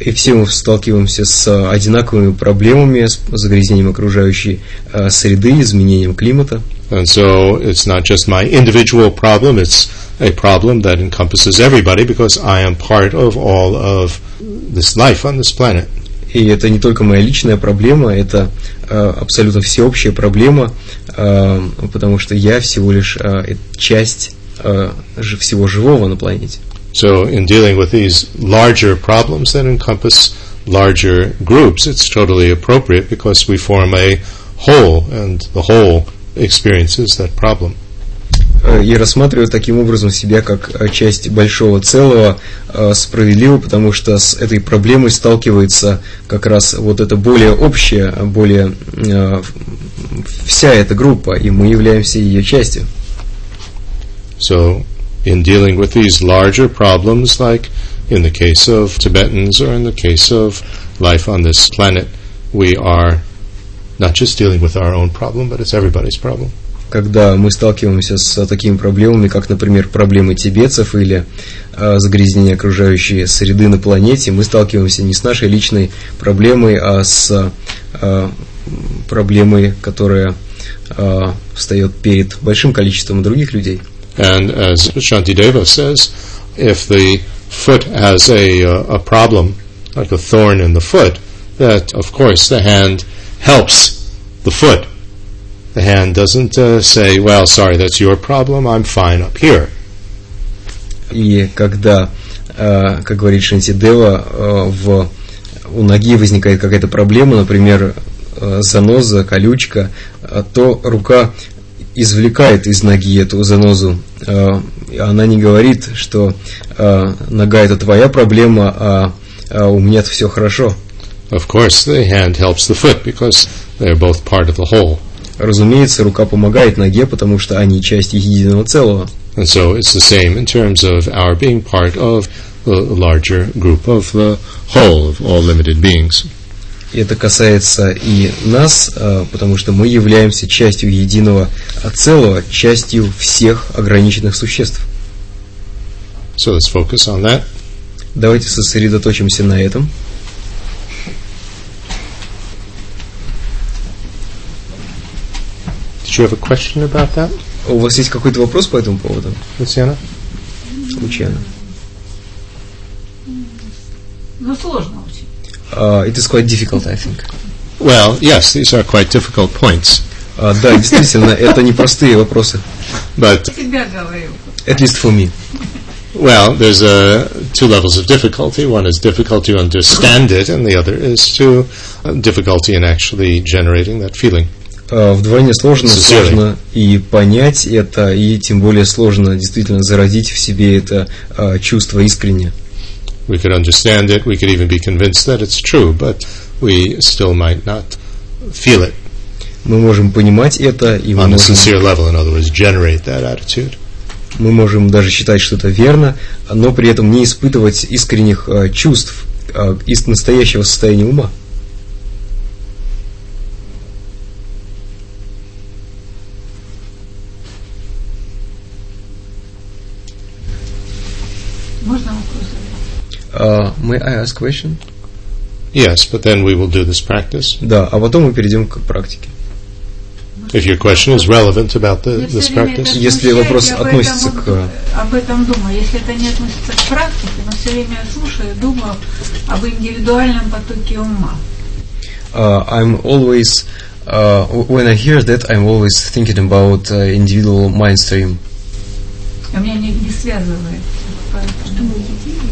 S2: И все мы сталкиваемся с э, одинаковыми проблемами, с загрязнением окружающей э, среды, изменением климата.
S1: And so it's not just my individual problem, it's a problem that encompasses everybody because I am part of all of this life on this planet.
S2: И это не только моя личная проблема, это э, абсолютно всеобщая проблема, э, потому что я всего лишь э, часть э, жи- всего живого на планете.
S1: So in dealing with these larger problems that encompass larger groups, it's totally appropriate because we form a whole and the whole experiences that problem.
S2: Э, И рассматриваю таким образом себя как э, часть большого целого э, справедливо, потому что с этой проблемой сталкивается как раз вот эта более общая, более э, вся эта группа, и мы являемся ее частью.
S1: So in dealing with these larger problems, like in the case of Tibetans or in the case of life on this planet, we are not just dealing with our own problem, but it's everybody's problem.
S2: когда мы сталкиваемся с такими проблемами, как, например, проблемы тибетцев или э, загрязнение окружающей среды на планете, мы сталкиваемся не с нашей личной проблемой, а с э, проблемой, которая э, встает перед большим количеством других людей.
S1: And as Shantideva says, if the foot has a, uh, a problem, like a thorn in the foot, that of course the hand helps the foot. The hand doesn't uh, say, well, sorry, that's your problem, I'm fine up here.
S2: И когда, э, как говорит Шантидева, э, в, у ноги возникает какая-то проблема, например, э, заноза, колючка, э, то рука извлекает из ноги эту занозу. Э, она не говорит, что э, нога это твоя проблема, а, а у меня все хорошо.
S1: Of course, the hand helps the foot because they're both part of the whole.
S2: Разумеется, рука помогает ноге, потому что они часть единого целого.
S1: And so it's the same in terms of our being part of the larger group of the whole of all limited beings.
S2: Это касается и нас, э, потому что мы являемся частью единого целого, частью всех ограниченных существ.
S1: So let's focus on that.
S2: Давайте сосредоточимся на этом.
S1: you have a question about that,
S2: У вас есть какой-то вопрос по этому поводу,
S1: Luciana?
S2: Лучано?
S5: Ну, сложно очень.
S2: Uh, it is quite difficult, I think.
S1: Well, yes, these are quite difficult points.
S2: А, да, действительно, это непростые вопросы.
S1: But,
S5: Себя говорю.
S2: At least for me.
S1: well, there's uh, two levels of difficulty. One is difficulty to understand it, and the other is to uh, difficulty in actually generating that feeling.
S2: А, Вдвойне сложно, сложно и понять это, и тем более сложно действительно зародить в себе это а, чувство искренне.
S1: We could understand it, we could even be convinced that it's true, but we still might not feel it
S2: Мы можем понимать это, и мы
S1: on a
S2: можем,
S1: sincere level. In other words, generate that attitude.
S2: мы можем даже считать, что это верно, но при этом не испытывать искренних а, чувств, из настоящего состояния ума.
S5: Можно вопрос?
S2: А, may I ask question?
S1: Yes, but then we will do this practice.
S2: Да, а потом мы перейдем к практике.
S1: If your question is relevant about the,
S5: Я
S1: this practice,
S2: Если вопрос
S5: я об
S2: относится
S5: этом,
S2: к-
S5: Об этом думаю. Если это не относится к практике, но все время слушаю, думаю об индивидуальном потоке ума.
S2: uh, I'm always uh, when I hear that I'm always thinking about uh, individual mind stream.
S5: У меня не, не связывает. Что мы едины?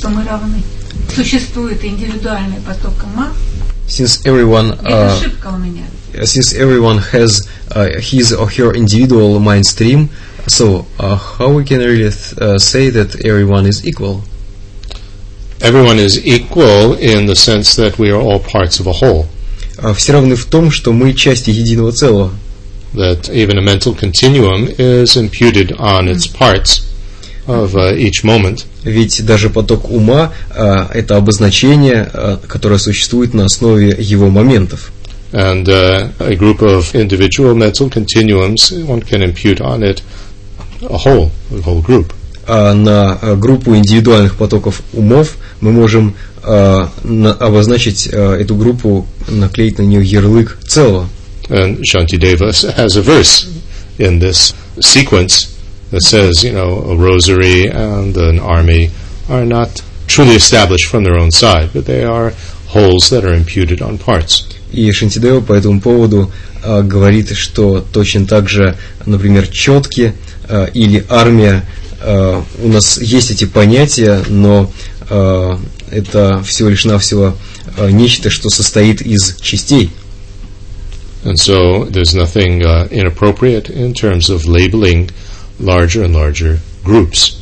S5: Что мы равны. Существует индивидуальный поток ума.
S2: Since everyone
S5: Это
S2: uh,
S5: ошибка у меня.
S2: since everyone has uh, his or her individual mind stream, so uh, how we can really th- uh, say that everyone is equal?
S1: everyone is equal in the sense that we are all parts of a whole.
S2: Uh, все равны в том, что мы части единого целого.
S1: That even a mental continuum is imputed on its parts Of uh, each moment.
S2: Ведь даже поток ума uh, это обозначение, uh, которое существует на основе его моментов.
S1: And uh, a group of individual mental continuums, one can impute on it a whole, a whole group.
S2: а на а, группу индивидуальных потоков умов мы можем а, на- обозначить эту группу, наклеить на нее ярлык целого.
S1: And Shantideva has a verse in this sequence that says, you know, a rosary and an army are not truly established from their own side, but they are wholes that are imputed on parts.
S2: И Шантидева по этому поводу а, говорит, что точно так же, например, четки а, или армия, а, у нас есть эти понятия, но а, это всего лишь навсего а, нечто, что состоит из частей.
S1: And so there's nothing uh, inappropriate in terms of labeling larger and larger groups,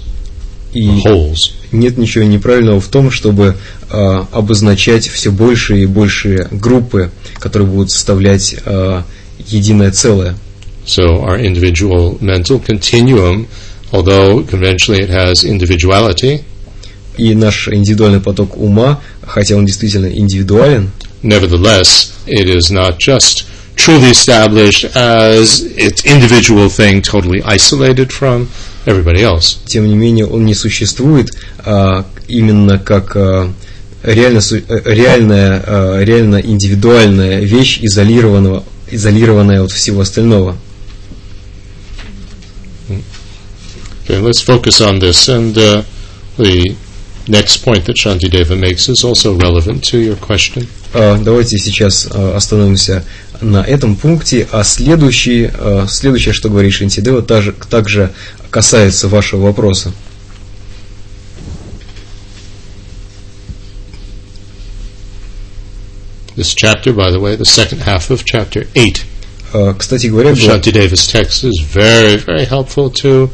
S2: И
S1: wholes.
S2: нет ничего неправильного в том, чтобы а, обозначать все большие и большие группы, которые будут составлять а, единое целое.
S1: So our individual mental continuum, although conventionally it has individuality,
S2: И наш индивидуальный поток ума, хотя он действительно индивидуален,
S1: nevertheless, it is not just truly established as its individual thing, totally isolated from everybody else.
S2: тем не менее он не существует а, именно как а, реально, э, реальная, э, реально индивидуальная вещь, изолированного, изолированная от всего остального.
S1: Okay, let's focus on this. And uh, the next point that Shantideva makes is also relevant to your question.
S2: А, Давайте сейчас а, остановимся на этом пункте, а следующий, а, следующее, что говорит Шантидева, также, также касается вашего вопроса.
S1: This chapter, by the way, the second half of chapter 8
S2: А, Кстати говоря,
S1: text is very, very helpful to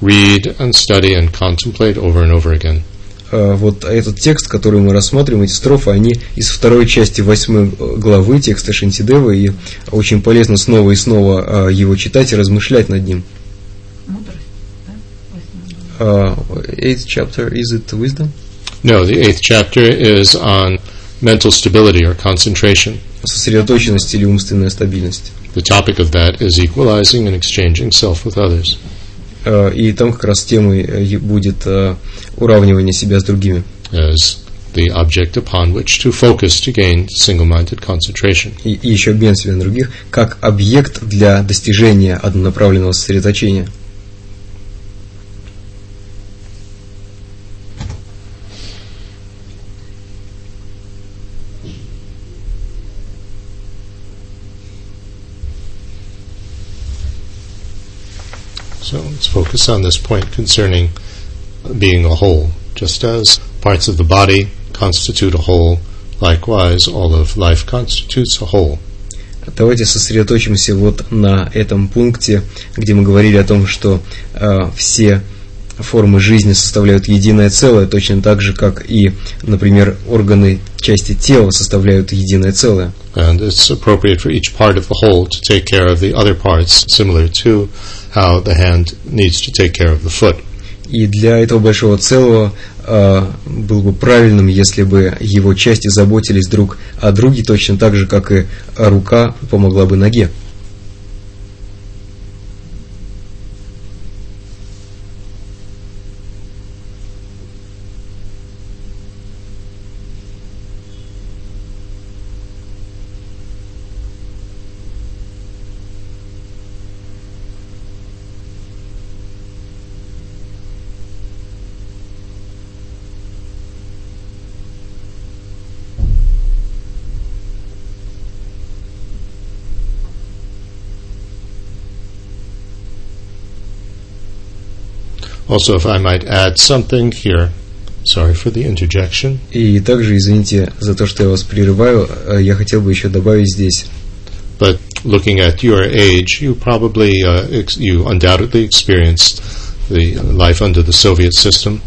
S1: read and study and contemplate over and over again.
S2: А, вот этот текст, который мы рассматриваем, эти строфы, они из второй части восьмой э, главы текста Шантидева, и очень полезно снова и снова а, его читать и размышлять над ним.
S5: Мудрость, да?
S2: А, Eighth chapter, is it wisdom?
S1: No, the eighth chapter is on mental stability or concentration.
S2: Сосредоточенность или умственная стабильность.
S1: The topic of that is equalizing and exchanging self with others.
S2: А, И там как раз темой э, будет а, уравнивание себя с другими.
S1: as the object upon which to focus to gain single-minded concentration.
S2: И, и еще обмен себя на других, как объект для достижения однонаправленного сосредоточения.
S1: So let's focus on this point concerning being a whole. Just as parts of the body constitute a whole, likewise all of life constitutes a whole.
S2: Давайте сосредоточимся вот на этом пункте, где мы говорили о том, что э, все формы жизни составляют единое целое, точно так же, как и, например, органы части тела составляют единое целое.
S1: And it's appropriate for each part of the whole to take care of the other parts, similar to how the hand needs to take care of the foot.
S2: И для этого большого целого э, было бы правильным, если бы его части заботились друг о друге, точно так же, как и рука помогла бы ноге.
S1: Also, if I might add something here, sorry for the interjection.
S2: И также, извините за то, что я вас прерываю, э, я хотел бы еще добавить здесь.
S1: But looking at your age, you probably, uh, ex- you undoubtedly experienced the life under the Soviet system.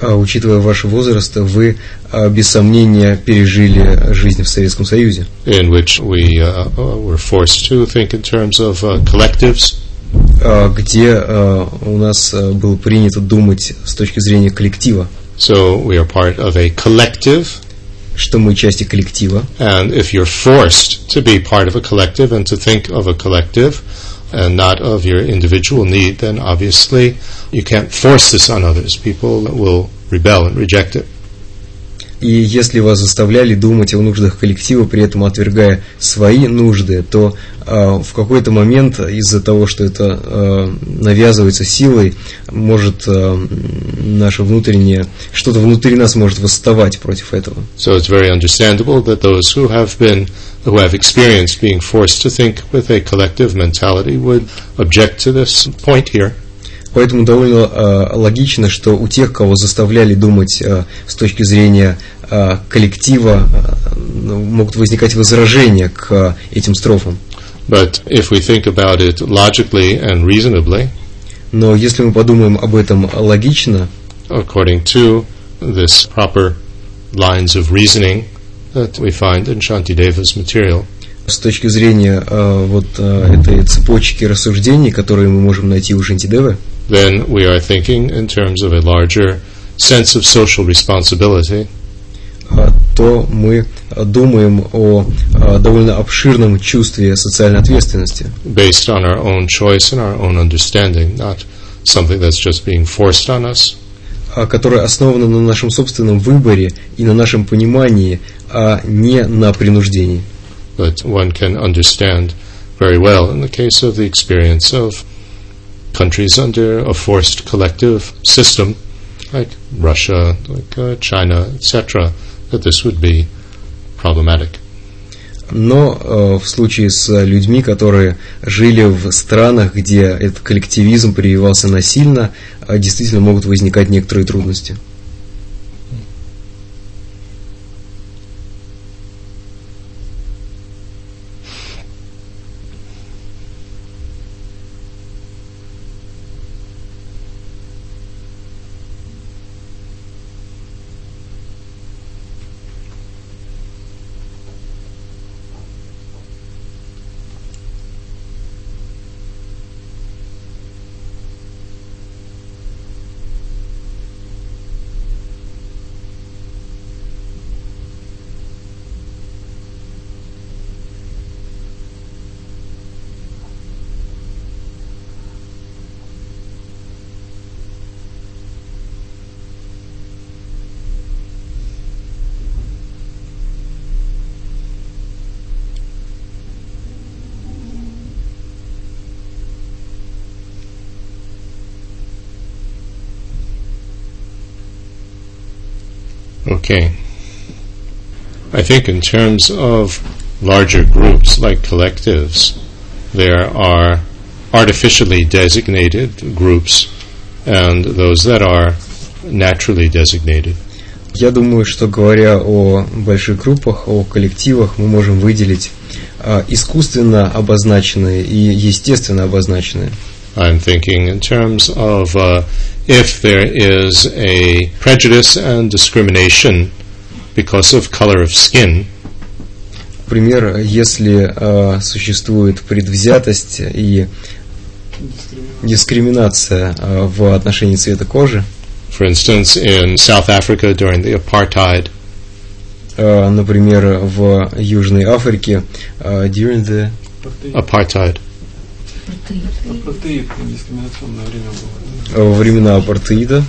S2: А учитывая ваш возраст, вы а, без сомнения пережили жизнь в Советском Союзе,
S1: in which we uh, uh, were forced to think in terms of uh, collectives,
S2: а, где а, у нас а, было принято думать с точки зрения коллектива,
S1: so we are part of a collective.
S2: что мы части коллектива.
S1: And if you're forced to be part of a collective and to think of a collective and not of your individual need, then obviously you can't force this on others. People will rebel and reject it.
S2: И если вас заставляли думать о нуждах коллектива, при этом отвергая свои нужды, то а, в какой-то момент из-за того, что это а, навязывается силой, может а, наше внутреннее, что-то внутри нас может восставать против этого.
S1: So it's very understandable that those who have been, who have experienced being forced to think with a collective mentality would object to this point here.
S2: Поэтому довольно а, логично, что у тех, кого заставляли думать а, с точки зрения а, коллектива, а, ну, могут возникать возражения к а, этим строфам.
S1: But if we think about it logically and reasonably,
S2: Но если мы подумаем об этом логично,
S1: according to this proper lines of reasoning that we find in Shantideva's material,
S2: с точки зрения а, вот а, этой цепочки рассуждений, которые мы можем найти у Шантидевы,
S1: then we are thinking in terms of a larger sense of social responsibility
S2: а, то мы думаем о а, довольно обширном чувстве социальной ответственности,
S1: based on our own choice and our own understanding, not something that's just being forced on us.
S2: а, которая основана на нашем собственном выборе и на нашем понимании, а не на принуждении.
S1: But one can understand very well in the case of the experience of countries under a forced collective system, like Russia, like uh, China, etc., that this would be problematic.
S2: Но э, в случае с людьми, которые жили в странах, где этот коллективизм прививался насильно, э, действительно могут возникать некоторые трудности.
S1: Okay. I think in terms of larger groups like collectives, there are artificially designated groups and those that are naturally designated.
S2: Я думаю, что говоря о больших группах, о коллективах, мы можем выделить а, искусственно обозначенные и естественно обозначенные.
S1: I'm thinking in terms of uh, if there is a prejudice and discrimination because of color of skin,
S2: Например, если э, существует предвзятость и дискриминация э, в отношении цвета кожи,
S1: for instance, in South Africa during the apartheid,
S2: э, например, в Южной Африке, э, during the
S1: apartheid,
S4: Апартеид дискриминационное время было.
S2: э, во времена апартеида,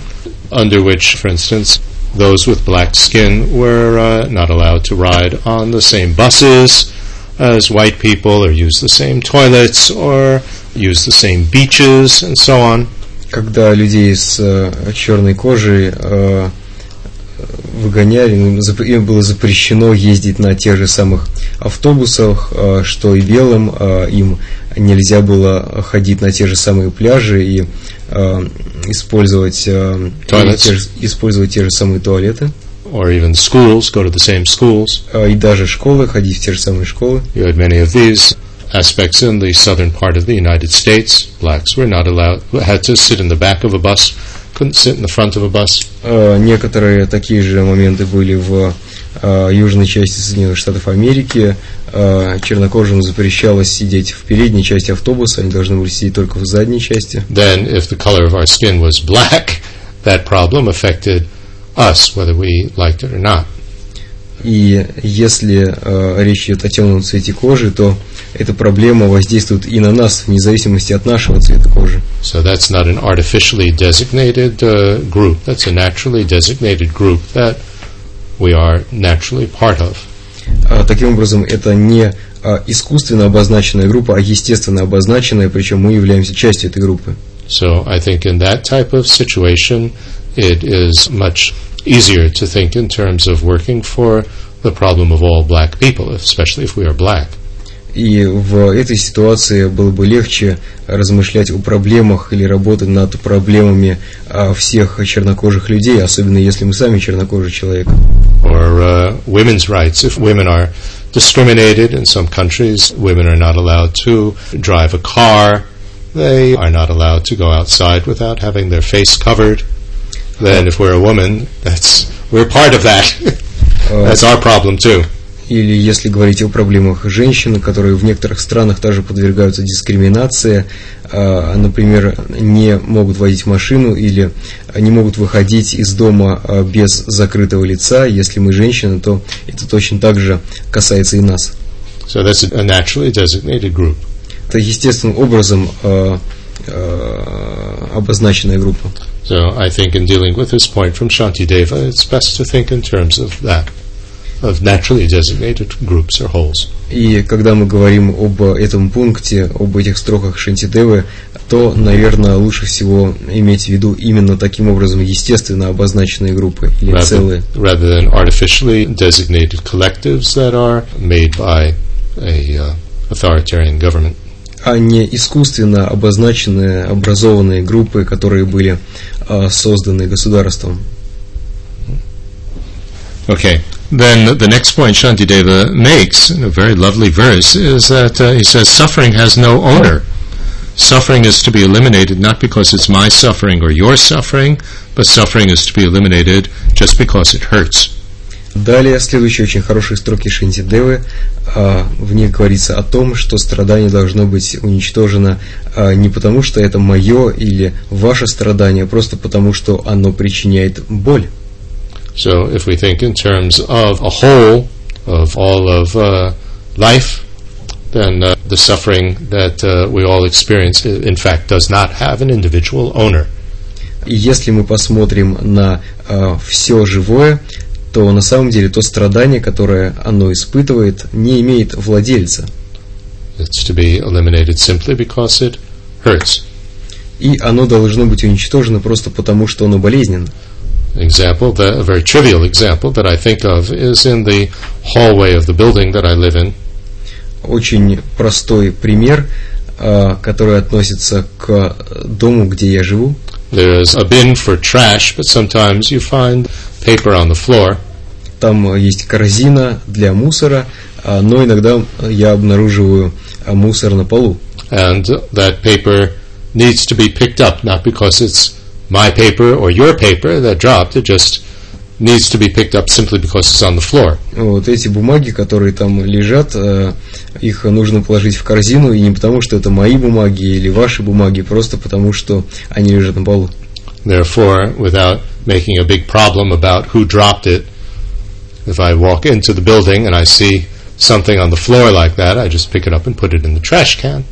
S1: under which, for instance, those with black skin were uh, not allowed to ride on the same buses as white people, or use the same toilets, or use the same beaches, and so on.
S2: когда людей с э, черной кожей э, выгоняли, им зап- им было запрещено ездить на тех же самых автобусах, э, что и белым, э, им нельзя было ходить на те же самые пляжи и э, использовать, те же- использовать те же самые туалеты,
S1: Or even schools, go to the same schools.
S2: и даже школы, ходить в те же самые школы.
S1: You had many of these aspects in the southern part of the United States. Blacks were not allowed, had to sit in the back of a bus, couldn't sit in the front of a bus.
S2: Э, Некоторые такие же моменты были в э, южной части Соединенных Штатов Америки. Э, Чернокожим запрещалось сидеть в передней части автобуса, они должны были сидеть только в задней части.
S1: Then, if the color of our skin was black, that problem affected us, whether we liked it or not.
S2: И если э, речь идет о темном цвете кожи, то эта проблема воздействует и на нас, вне зависимости от нашего цвета кожи.
S1: So that's not an artificially designated uh, group. That's a naturally designated group that we are naturally part of.
S2: А, Таким образом, это не а, искусственно обозначенная группа, а естественно обозначенная, причем мы являемся частью этой группы.
S1: So I think in that type of situation, it is much easier to think in terms of working for the problem of all black people, especially if we are black.
S2: И в этой ситуации было бы легче размышлять о проблемах или работать над проблемами а, всех чернокожих людей, особенно если мы сами чернокожий человек.
S1: Or uh, women's rights. If women are discriminated in some countries, women are not allowed to drive a car. They are not allowed to go outside without having their face covered. Then, if we're a woman, that's we're part of that. that's our problem too.
S2: Или если говорить о проблемах женщин, которые в некоторых странах также подвергаются дискриминации, а, например, не могут водить машину или не могут выходить из дома а, без закрытого лица, если мы женщины, то это точно так же касается и нас.
S1: So that's a naturally designated group.
S2: Это естественным образом а, обозначенная группа.
S1: So I think in dealing with this point from Shantideva, it's best to think in terms of that, of naturally designated groups or wholes.
S2: И когда мы говорим об этом пункте, об этих строках Шантидевы, то, наверное, лучше всего иметь в виду именно таким образом естественно обозначенные группы или
S1: rather,
S2: целые,
S1: rather than artificially designated collectives that are made by a uh, authoritarian government.
S2: а не искусственно обозначенные, образованные группы, которые были а, созданы государством.
S1: Okay. Then the next point Shantideva makes in a very lovely verse is that uh, he says suffering has no owner. Suffering is to be eliminated not because it's my suffering or your suffering, but suffering is to be eliminated just because it hurts.
S2: Далее, следующие очень хорошие строки Шантидевы, а, в них говорится о том, что страдание должно быть уничтожено а, не потому, что это мое или ваше страдание, а просто потому, что оно причиняет боль.
S1: So if we think in terms of a whole of all of uh, life, then uh, the suffering that uh, we all experience, in fact, does not have an individual owner.
S2: Если мы посмотрим на все живое, то на самом деле то страдание, которое оно испытывает, не имеет владельца.
S1: It's to be eliminated simply because it hurts.
S2: И оно должно быть уничтожено просто потому, что оно болезненно.
S1: Example, the, a very trivial example that I think of is in the hallway of the building that I live in.
S2: Очень простой пример, а, который относится к дому, где я живу.
S1: There's a bin for trash, but sometimes you find paper on the floor.
S2: Там есть корзина для мусора, а, но иногда я обнаруживаю а, мусор на полу.
S1: and that paper needs to be picked up, not because it's my paper or your paper that dropped, it just needs to be picked up simply because it's on the floor.
S2: Вот эти бумаги, которые там лежат, э, их нужно положить в корзину, и не потому, что это мои бумаги или ваши бумаги, просто потому, что они лежат на полу.
S1: Therefore, without making a big problem about who dropped it, if I walk into the building and I see something on the floor like that, I just pick it up and put it in the trash can.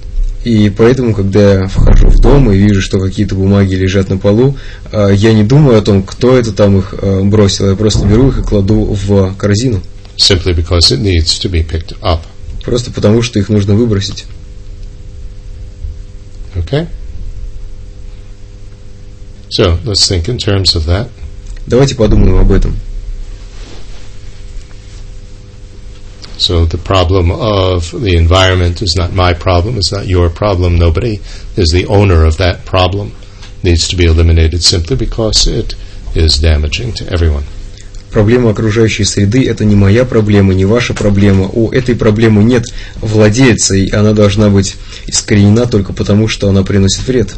S2: И поэтому, когда я вхожу в дом и вижу, что какие-то бумаги лежат на полу, э, я не думаю о том, кто это там их э, бросил, я просто беру их и кладу в корзину,
S1: Simply because it needs to be picked up.
S2: просто потому, что их нужно выбросить.
S1: Okay? So, let's think in terms of that.
S2: Давайте подумаем об этом.
S1: So the problem of the environment is not my problem, it's not your problem. Nobody is the owner of that problem. Needs to be eliminated simply because it is damaging to everyone.
S2: Проблема окружающей среды – это не моя проблема, не ваша проблема. У этой проблемы нет владельца, и она должна быть искоренена только потому, что она приносит вред.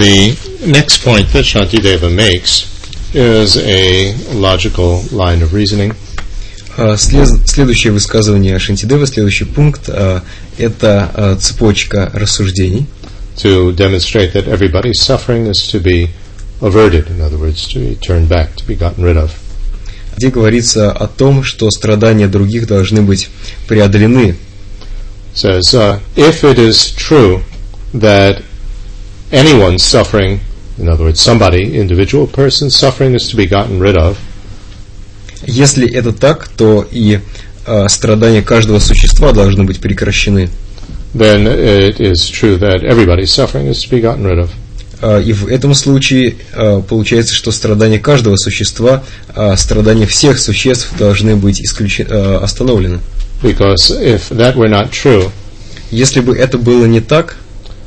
S1: The next point that Shantideva makes is a logical line of reasoning.
S2: А, Следующее высказывание Шантидева, следующий пункт а, – это а, цепочка рассуждений,
S1: to demonstrate that everybody's suffering is to be averted, in other words, to be turned back, to be gotten rid of.
S2: где говорится о том, что страдания других должны быть преодолены.
S1: says, uh, if it is true that anyone's suffering, in other words, somebody, individual person's suffering is to be gotten rid of,
S2: Если это так, то и э, страдания каждого существа должны быть прекращены,
S1: then it is true that everybody's suffering is to be gotten rid of.
S2: э, и в этом случае э, получается, что страдания каждого существа, а страдания всех существ должны быть э, остановлены.
S1: Because if that were not true,
S2: Если бы это было не так,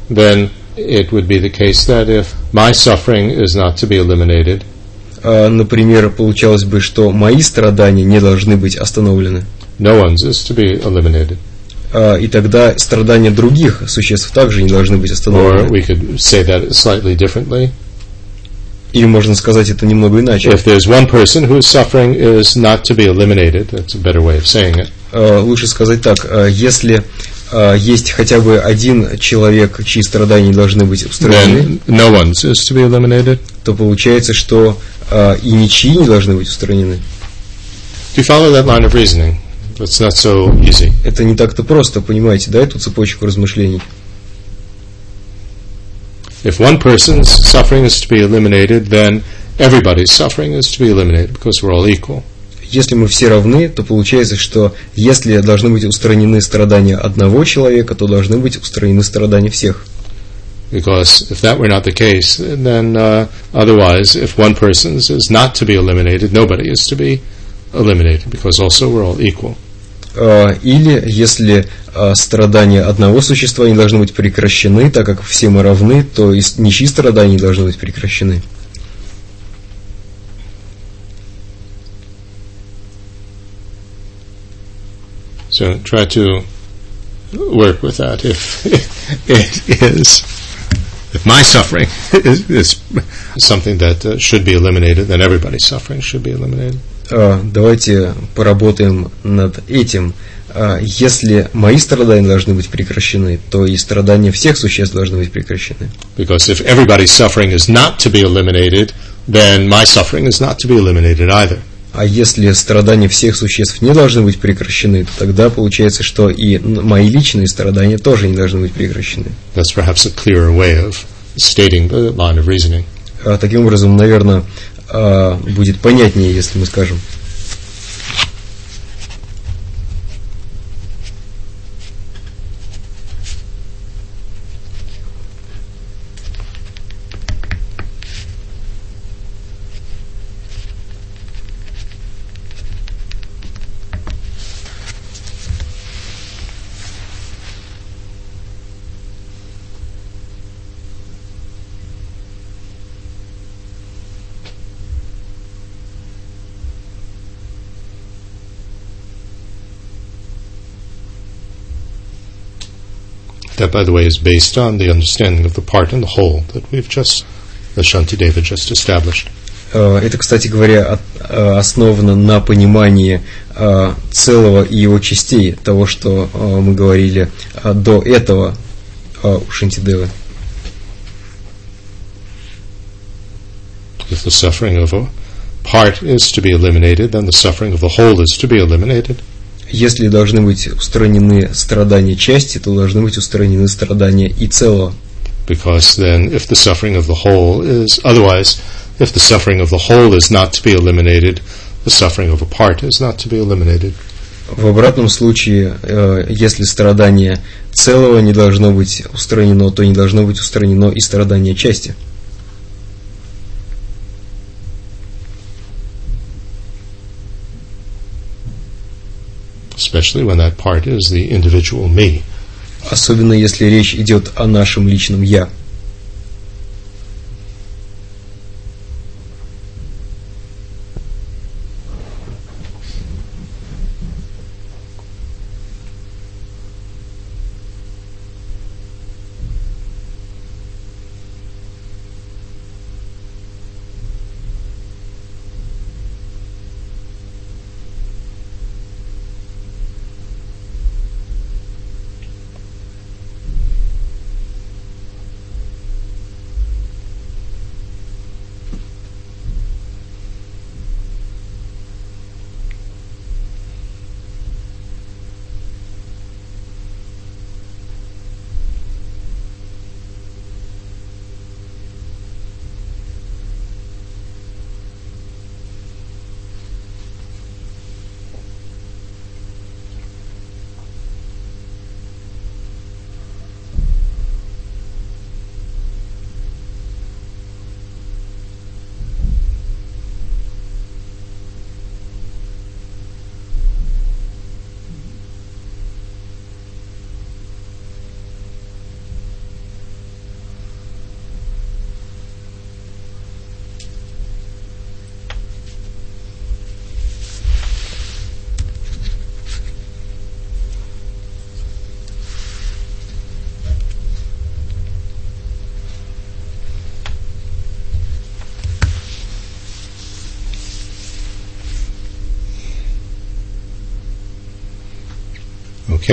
S1: then it would be the case that if my suffering is not to be eliminated,
S2: э, например, получалось бы, что мои страдания не должны быть остановлены,
S1: no one's is to be eliminated.
S2: э, и тогда страдания других существ также не должны быть
S1: Or
S2: остановлены.
S1: we could say that slightly differently.
S2: Или можно сказать это немного иначе.
S1: If there's one person whose suffering is not to be eliminated, that's a better way of saying it,
S2: Э, Лучше сказать так, э, если э, есть хотя бы один человек, чьи страдания должны быть устранены,
S1: no one's is to be eliminated.
S2: то получается, что э, и ничьи не должны быть устранены.
S1: Do you follow that line of reasoning? It's not so easy.
S2: Это не так-то просто, понимаете, да, эту цепочку размышлений.
S1: If one person's suffering is to be eliminated, then everybody's suffering is to be eliminated because we're all equal.
S2: Если мы все равны, то получается, что если должны быть устранены страдания одного человека, то должны быть устранены страдания всех.
S1: Because if that were not the case, then uh, otherwise, if one person's is not to be eliminated, nobody is to be eliminated because also we're all equal.
S2: Э, Или если э, страдания одного существа не должны быть прекращены, так как все мы равны, то и ничьи страдания не должны быть прекращены.
S1: So try to work with that. If it is, if my suffering is, is something that uh, should be eliminated, then everybody's suffering should be eliminated.
S2: Э, Давайте поработаем над этим. Э, Если мои страдания должны быть прекращены, то и страдания всех существ должны быть прекращены.
S1: Because if everybody's suffering is not to be eliminated, then my suffering is not to be eliminated either.
S2: А если страдания всех существ не должны быть прекращены, то тогда получается, что и мои личные страдания тоже не должны быть прекращены.
S1: That's perhaps a clearer way of stating the line of reasoning.
S2: А Таким образом, наверное, а, будет понятнее, если мы скажем.
S1: That, by the way, is based on the understanding of the part and the whole that we've just, that Shantideva just established.
S2: Э, Это, кстати говоря, от- э, основано на понимании э, целого и его частей, того, что э, мы говорили э, до этого э, у Шантидевы.
S1: If the suffering of a part is to be eliminated, then the suffering of the whole is to be eliminated.
S2: Если должны быть устранены страдания части, то должны быть устранены страдания и целого.
S1: Because then, if the suffering of the whole is, otherwise, if the suffering of the whole is not to be eliminated, the suffering of a part is not to be eliminated.
S2: В обратном случае, э, если страдание целого не должно быть устранено, то не должно быть устранено и страдание части.
S1: Especially when that part is the individual me.
S2: Особенно если речь идет о нашем личном «я».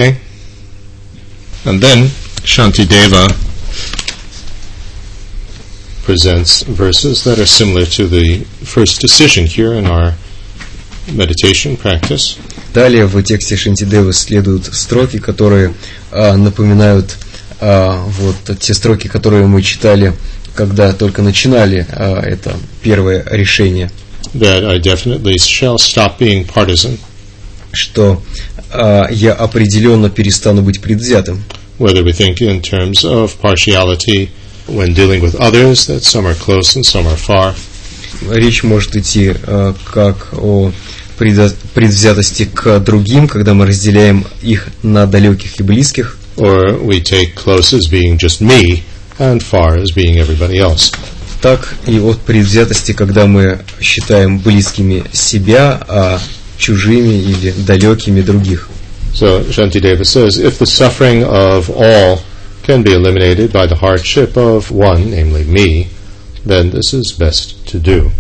S1: Okay? And then Shantideva presents verses that are similar to the first decision here in our meditation practice.
S2: Далее в тексте Шантидевы следуют строки, которые а, напоминают а, вот те строки, которые мы читали, когда только начинали а, это первое решение,
S1: That I definitely shall stop being partisan,
S2: что а, я определенно перестану быть предвзятым.
S1: whether we think in terms of partiality when dealing with others, that some are close and some are far,
S2: Речь может идти а, как о предвзятости к другим, когда мы разделяем их на далеких и близких,
S1: or we take close as being just me and far as being everybody else.
S2: так и от предвзятости, когда мы считаем близкими себя, а чужими или далекими других.
S1: So Shantideva says, if the suffering of all can be eliminated by the hardship of one, namely me, then this is best to do.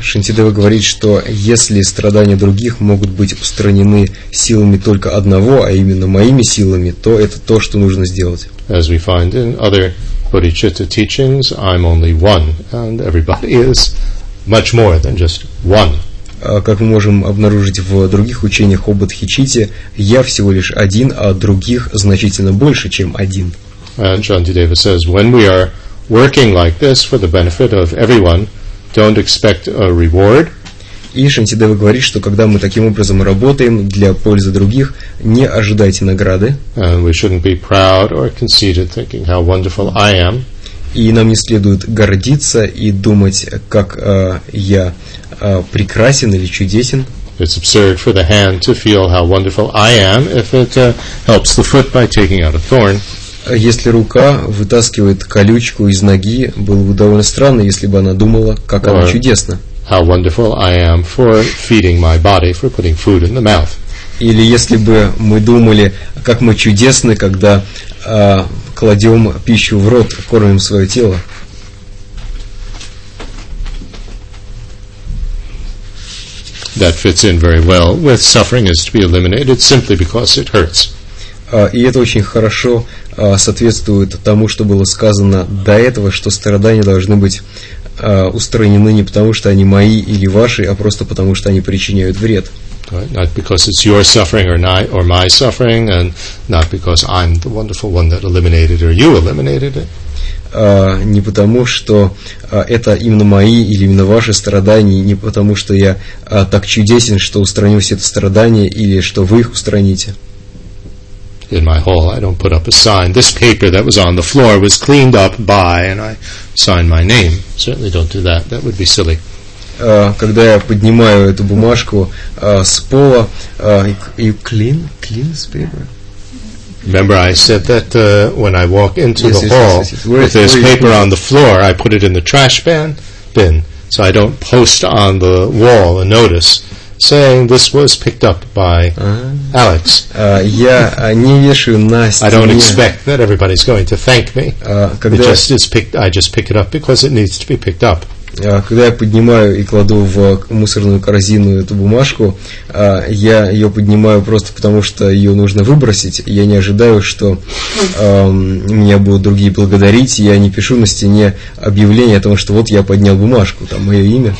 S2: Шантидева говорит, что если страдания других могут быть устранены силами только одного, а именно моими силами, то это то, что нужно сделать.
S1: As we find in other bodhicitta teachings, I'm only one, and everybody is much more than just one.
S2: А Как мы можем обнаружить в других учениях об Адхичите, я всего лишь один, а других значительно больше, чем один.
S1: And Shantideva says, when we are working like this for the benefit of everyone, don't expect a reward,
S2: И Шантидева говорит, что когда мы таким образом работаем для пользы других, не ожидайте награды,
S1: and we shouldn't be proud or conceited, thinking how wonderful I am.
S2: И нам не следует гордиться и думать, как э, я э, прекрасен или чудесен.
S1: It's absurd for the hand to feel how wonderful I am if it uh, helps the foot by taking out a thorn.
S2: Если рука вытаскивает колючку из ноги, было бы довольно странно, если бы она думала, как она
S1: Ой.
S2: чудесна.
S1: How wonderful I am for feeding my body, for putting food in the mouth.
S2: Или если бы мы думали, как мы чудесны, когда а, кладем пищу в рот, кормим свое тело.
S1: That fits in very well with suffering is to be eliminated simply because it hurts.
S2: А, И это очень хорошо а, соответствует тому, что было сказано до этого, что страдания должны быть а, устранены не потому, что они мои или ваши, а просто потому, что они причиняют вред.
S1: Right? Not because it's your suffering or, not, or my suffering, and not because I'm the wonderful one that eliminated or you eliminated it.
S2: А, Не потому, что а, это именно мои или именно ваши страдания, не потому, что я а, так чудесен, что устраню все это страдания, или что вы их устраните.
S1: In my hall, I don't put up a sign. This paper that was on the floor was cleaned up by, and I sign my name. Certainly don't do that. That would be silly.
S2: А, Когда я поднимаю эту бумажку а, с пола, а, и- и clean, clean this paper.
S1: Remember, I said that uh, when I walk into
S2: Yes,
S1: the
S2: yes,
S1: hall
S2: yes, yes, yes. Where-
S1: with this
S2: where you
S1: paper
S2: put it?
S1: on the floor, I put it in the trash bin. Bin. So I don't post on the wall a notice saying this was picked up by
S2: А,
S1: Alex.
S2: а, Я а, не вешаю на
S1: I don't
S2: стене.
S1: expect that everybody's going to thank me.
S2: а,
S1: It
S2: Когда
S1: just is picked. I just pick it up because it needs to be picked up.
S2: А, Когда я поднимаю и кладу в мусорную корзину эту бумажку, а, я ее поднимаю просто потому, что ее нужно выбросить. Я не ожидаю, что меня будут другие благодарить. Я не пишу на стене объявление о том, что вот я поднял бумажку, там мое имя.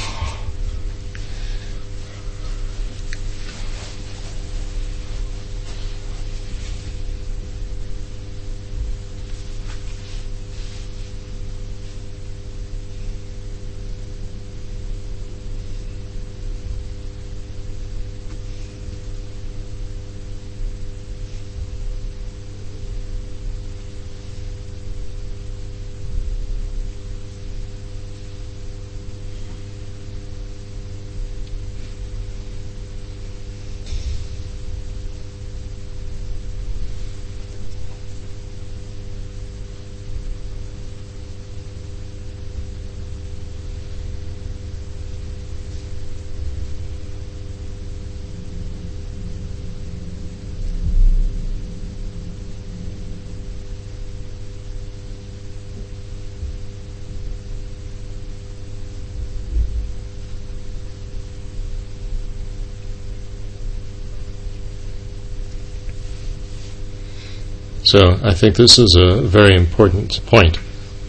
S1: So I think this is a very important point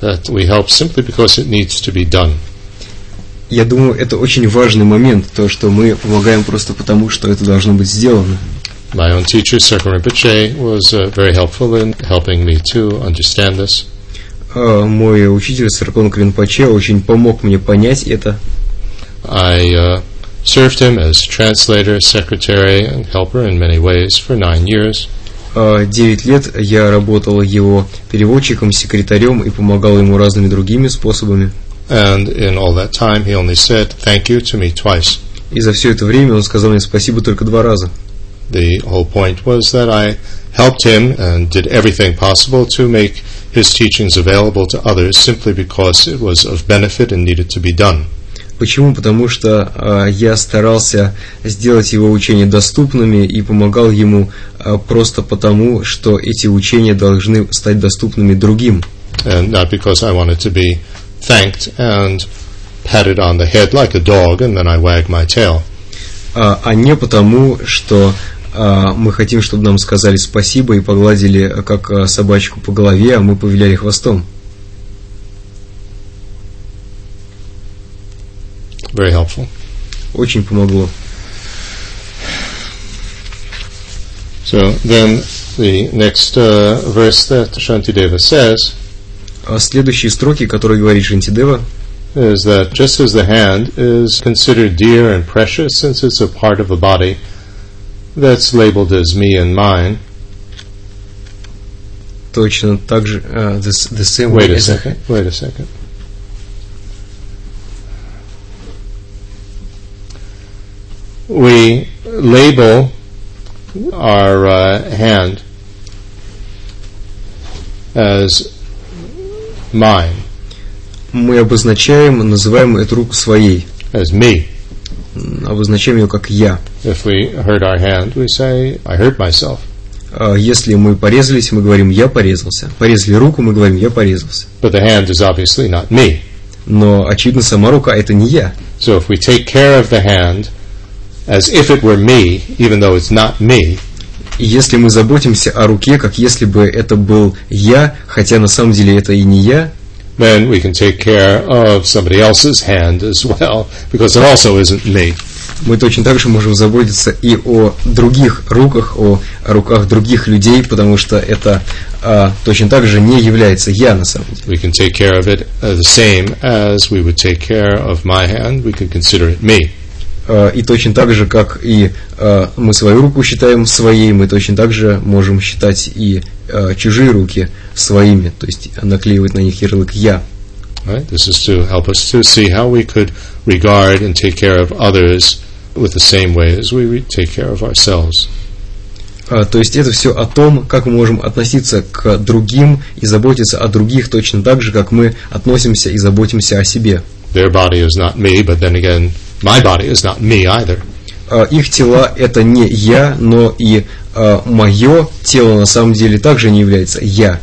S1: that we help simply because it needs to be done.
S2: Я думаю, это очень важный момент, то, что мы помогаем просто потому, что это должно быть сделано.
S1: My own teacher, Serkan Rinpoche, was uh, very helpful in helping me to understand this.
S2: А, Мой учитель Саркон Кринпаче очень помог мне понять это.
S1: I uh, served him as translator, secretary, and helper in many ways for nine years.
S2: А, Девять лет я работал его переводчиком, секретарем и помогал ему разными другими способами.
S1: And in all that time, he only said thank you to me twice.
S2: И за все это время он сказал мне спасибо только два раза.
S1: The whole point was that I helped him and did everything possible to make his teachings available to others simply because it was of benefit and needed to be done.
S2: Почему? Потому что а, я старался сделать его учения доступными и помогал ему а, просто потому, что эти учения должны стать доступными другим.
S1: And not because I wanted to be thanked and patted on the head like a dog and then I wag my tail.
S2: а, а не потому, что а, мы хотим, чтобы нам сказали спасибо и погладили, как собачку по голове, а мы повиляли хвостом.
S1: Very helpful.
S2: Очень помогло.
S1: So then the next uh, verse that Shantideva says
S2: А следующие строки, которые говорит Шантидева,
S1: is that just as the hand is considered dear and precious since it's a part of the body that's labeled as me and mine.
S2: точно так же а, the, the same
S1: Wait
S2: way
S1: a
S2: as
S1: second. Wait a second. We label our uh, hand as mine,
S2: мы обозначаем, называем эту руку своей,
S1: as me.
S2: обозначаем ее как я.
S1: If we hurt our hand, we say, I hurt myself.
S2: А Если мы порезались, мы говорим «я порезался». Порезали руку, мы говорим «я порезался».
S1: But the hand is obviously not me.
S2: Но, очевидно, сама рука – это не я.
S1: So if we take care of the hand as if it were me, even though it's not me,
S2: И если мы заботимся о руке, как если бы это был я, хотя на самом деле это и не я,
S1: then we can take care of somebody else's hand as well, because it also isn't me.
S2: мы точно так же можем заботиться и о других руках, о руках других людей, потому что это а, точно так же не является я на самом деле.
S1: We can take care of it the same as we would take care of my hand. We can consider it me.
S2: А, И точно так же, как и а, мы свою руку считаем своей, мы точно так же можем считать и а, чужие руки своими, то есть наклеивать на них ярлык «я».
S1: Right? This is to help us to see how we could regard and take care of others with the same way as we take care of ourselves.
S2: То есть это все о том, как мы можем относиться к другим и заботиться о других точно так же, как мы относимся и заботимся о себе.
S1: Their body is not me, but then again, my body is not me either.
S2: А, Их тела это не я, но и мое тело на самом деле также не является я.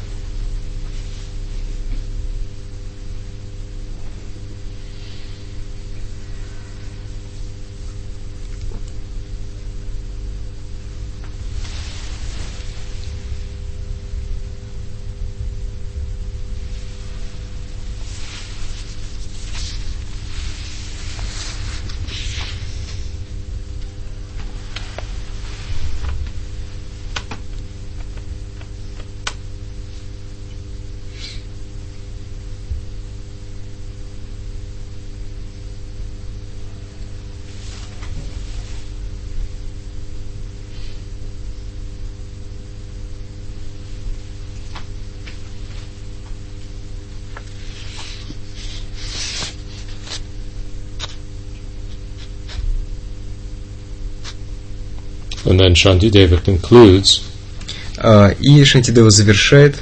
S1: And then Shantideva concludes,
S2: А, И Шантидева завершает,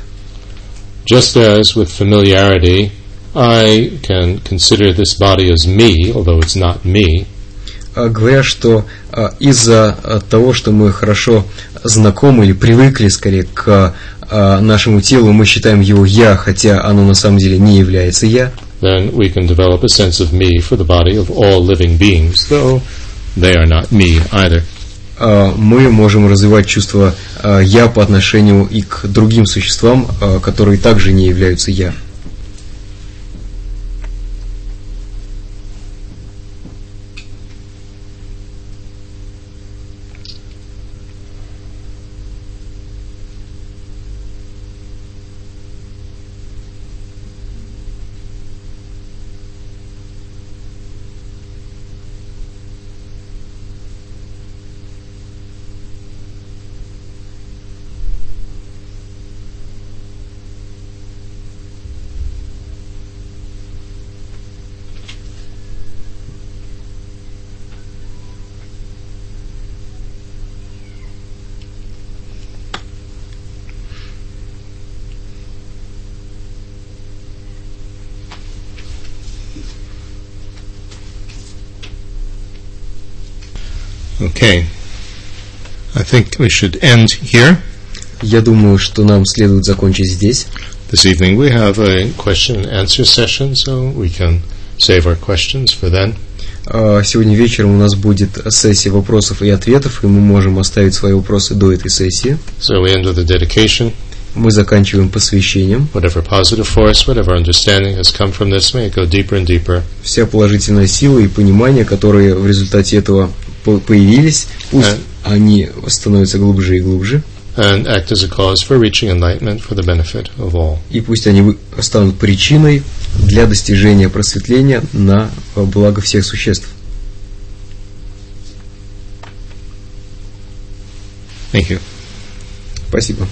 S1: just as with familiarity, I can consider this body as me, although it's not me,
S2: а, говоря, что а, из-за а, того, что мы хорошо знакомы или привыкли скорее к а, нашему телу, мы считаем его я, хотя оно на самом деле не является я.
S1: then we can develop a sense of me for the body of all living beings, though they are not me either.
S2: А, мы можем развивать чувство а, «я» по отношению и к другим существам, а, которые также не являются «я».
S1: Okay. I think we should end here.
S2: Я думаю, что нам следует закончить здесь.
S1: This evening we have a question and answer session, so we can save our questions for then.
S2: А, Сегодня вечером у нас будет сессия вопросов и ответов, и мы можем оставить свои вопросы до этой сессии.
S1: So we end with a dedication.
S2: Мы заканчиваем посвящением.
S1: Whatever positive force, whatever understanding has come from this, may it go deeper and deeper.
S2: Вся положительная сила и понимание, которые в результате этого появились, пусть
S1: Э.
S2: они становятся глубже и глубже,
S1: and act as a cause for reaching enlightenment for the benefit of all.
S2: и пусть они станут причиной для достижения просветления на благо всех существ.
S1: Thank you.
S2: Спасибо.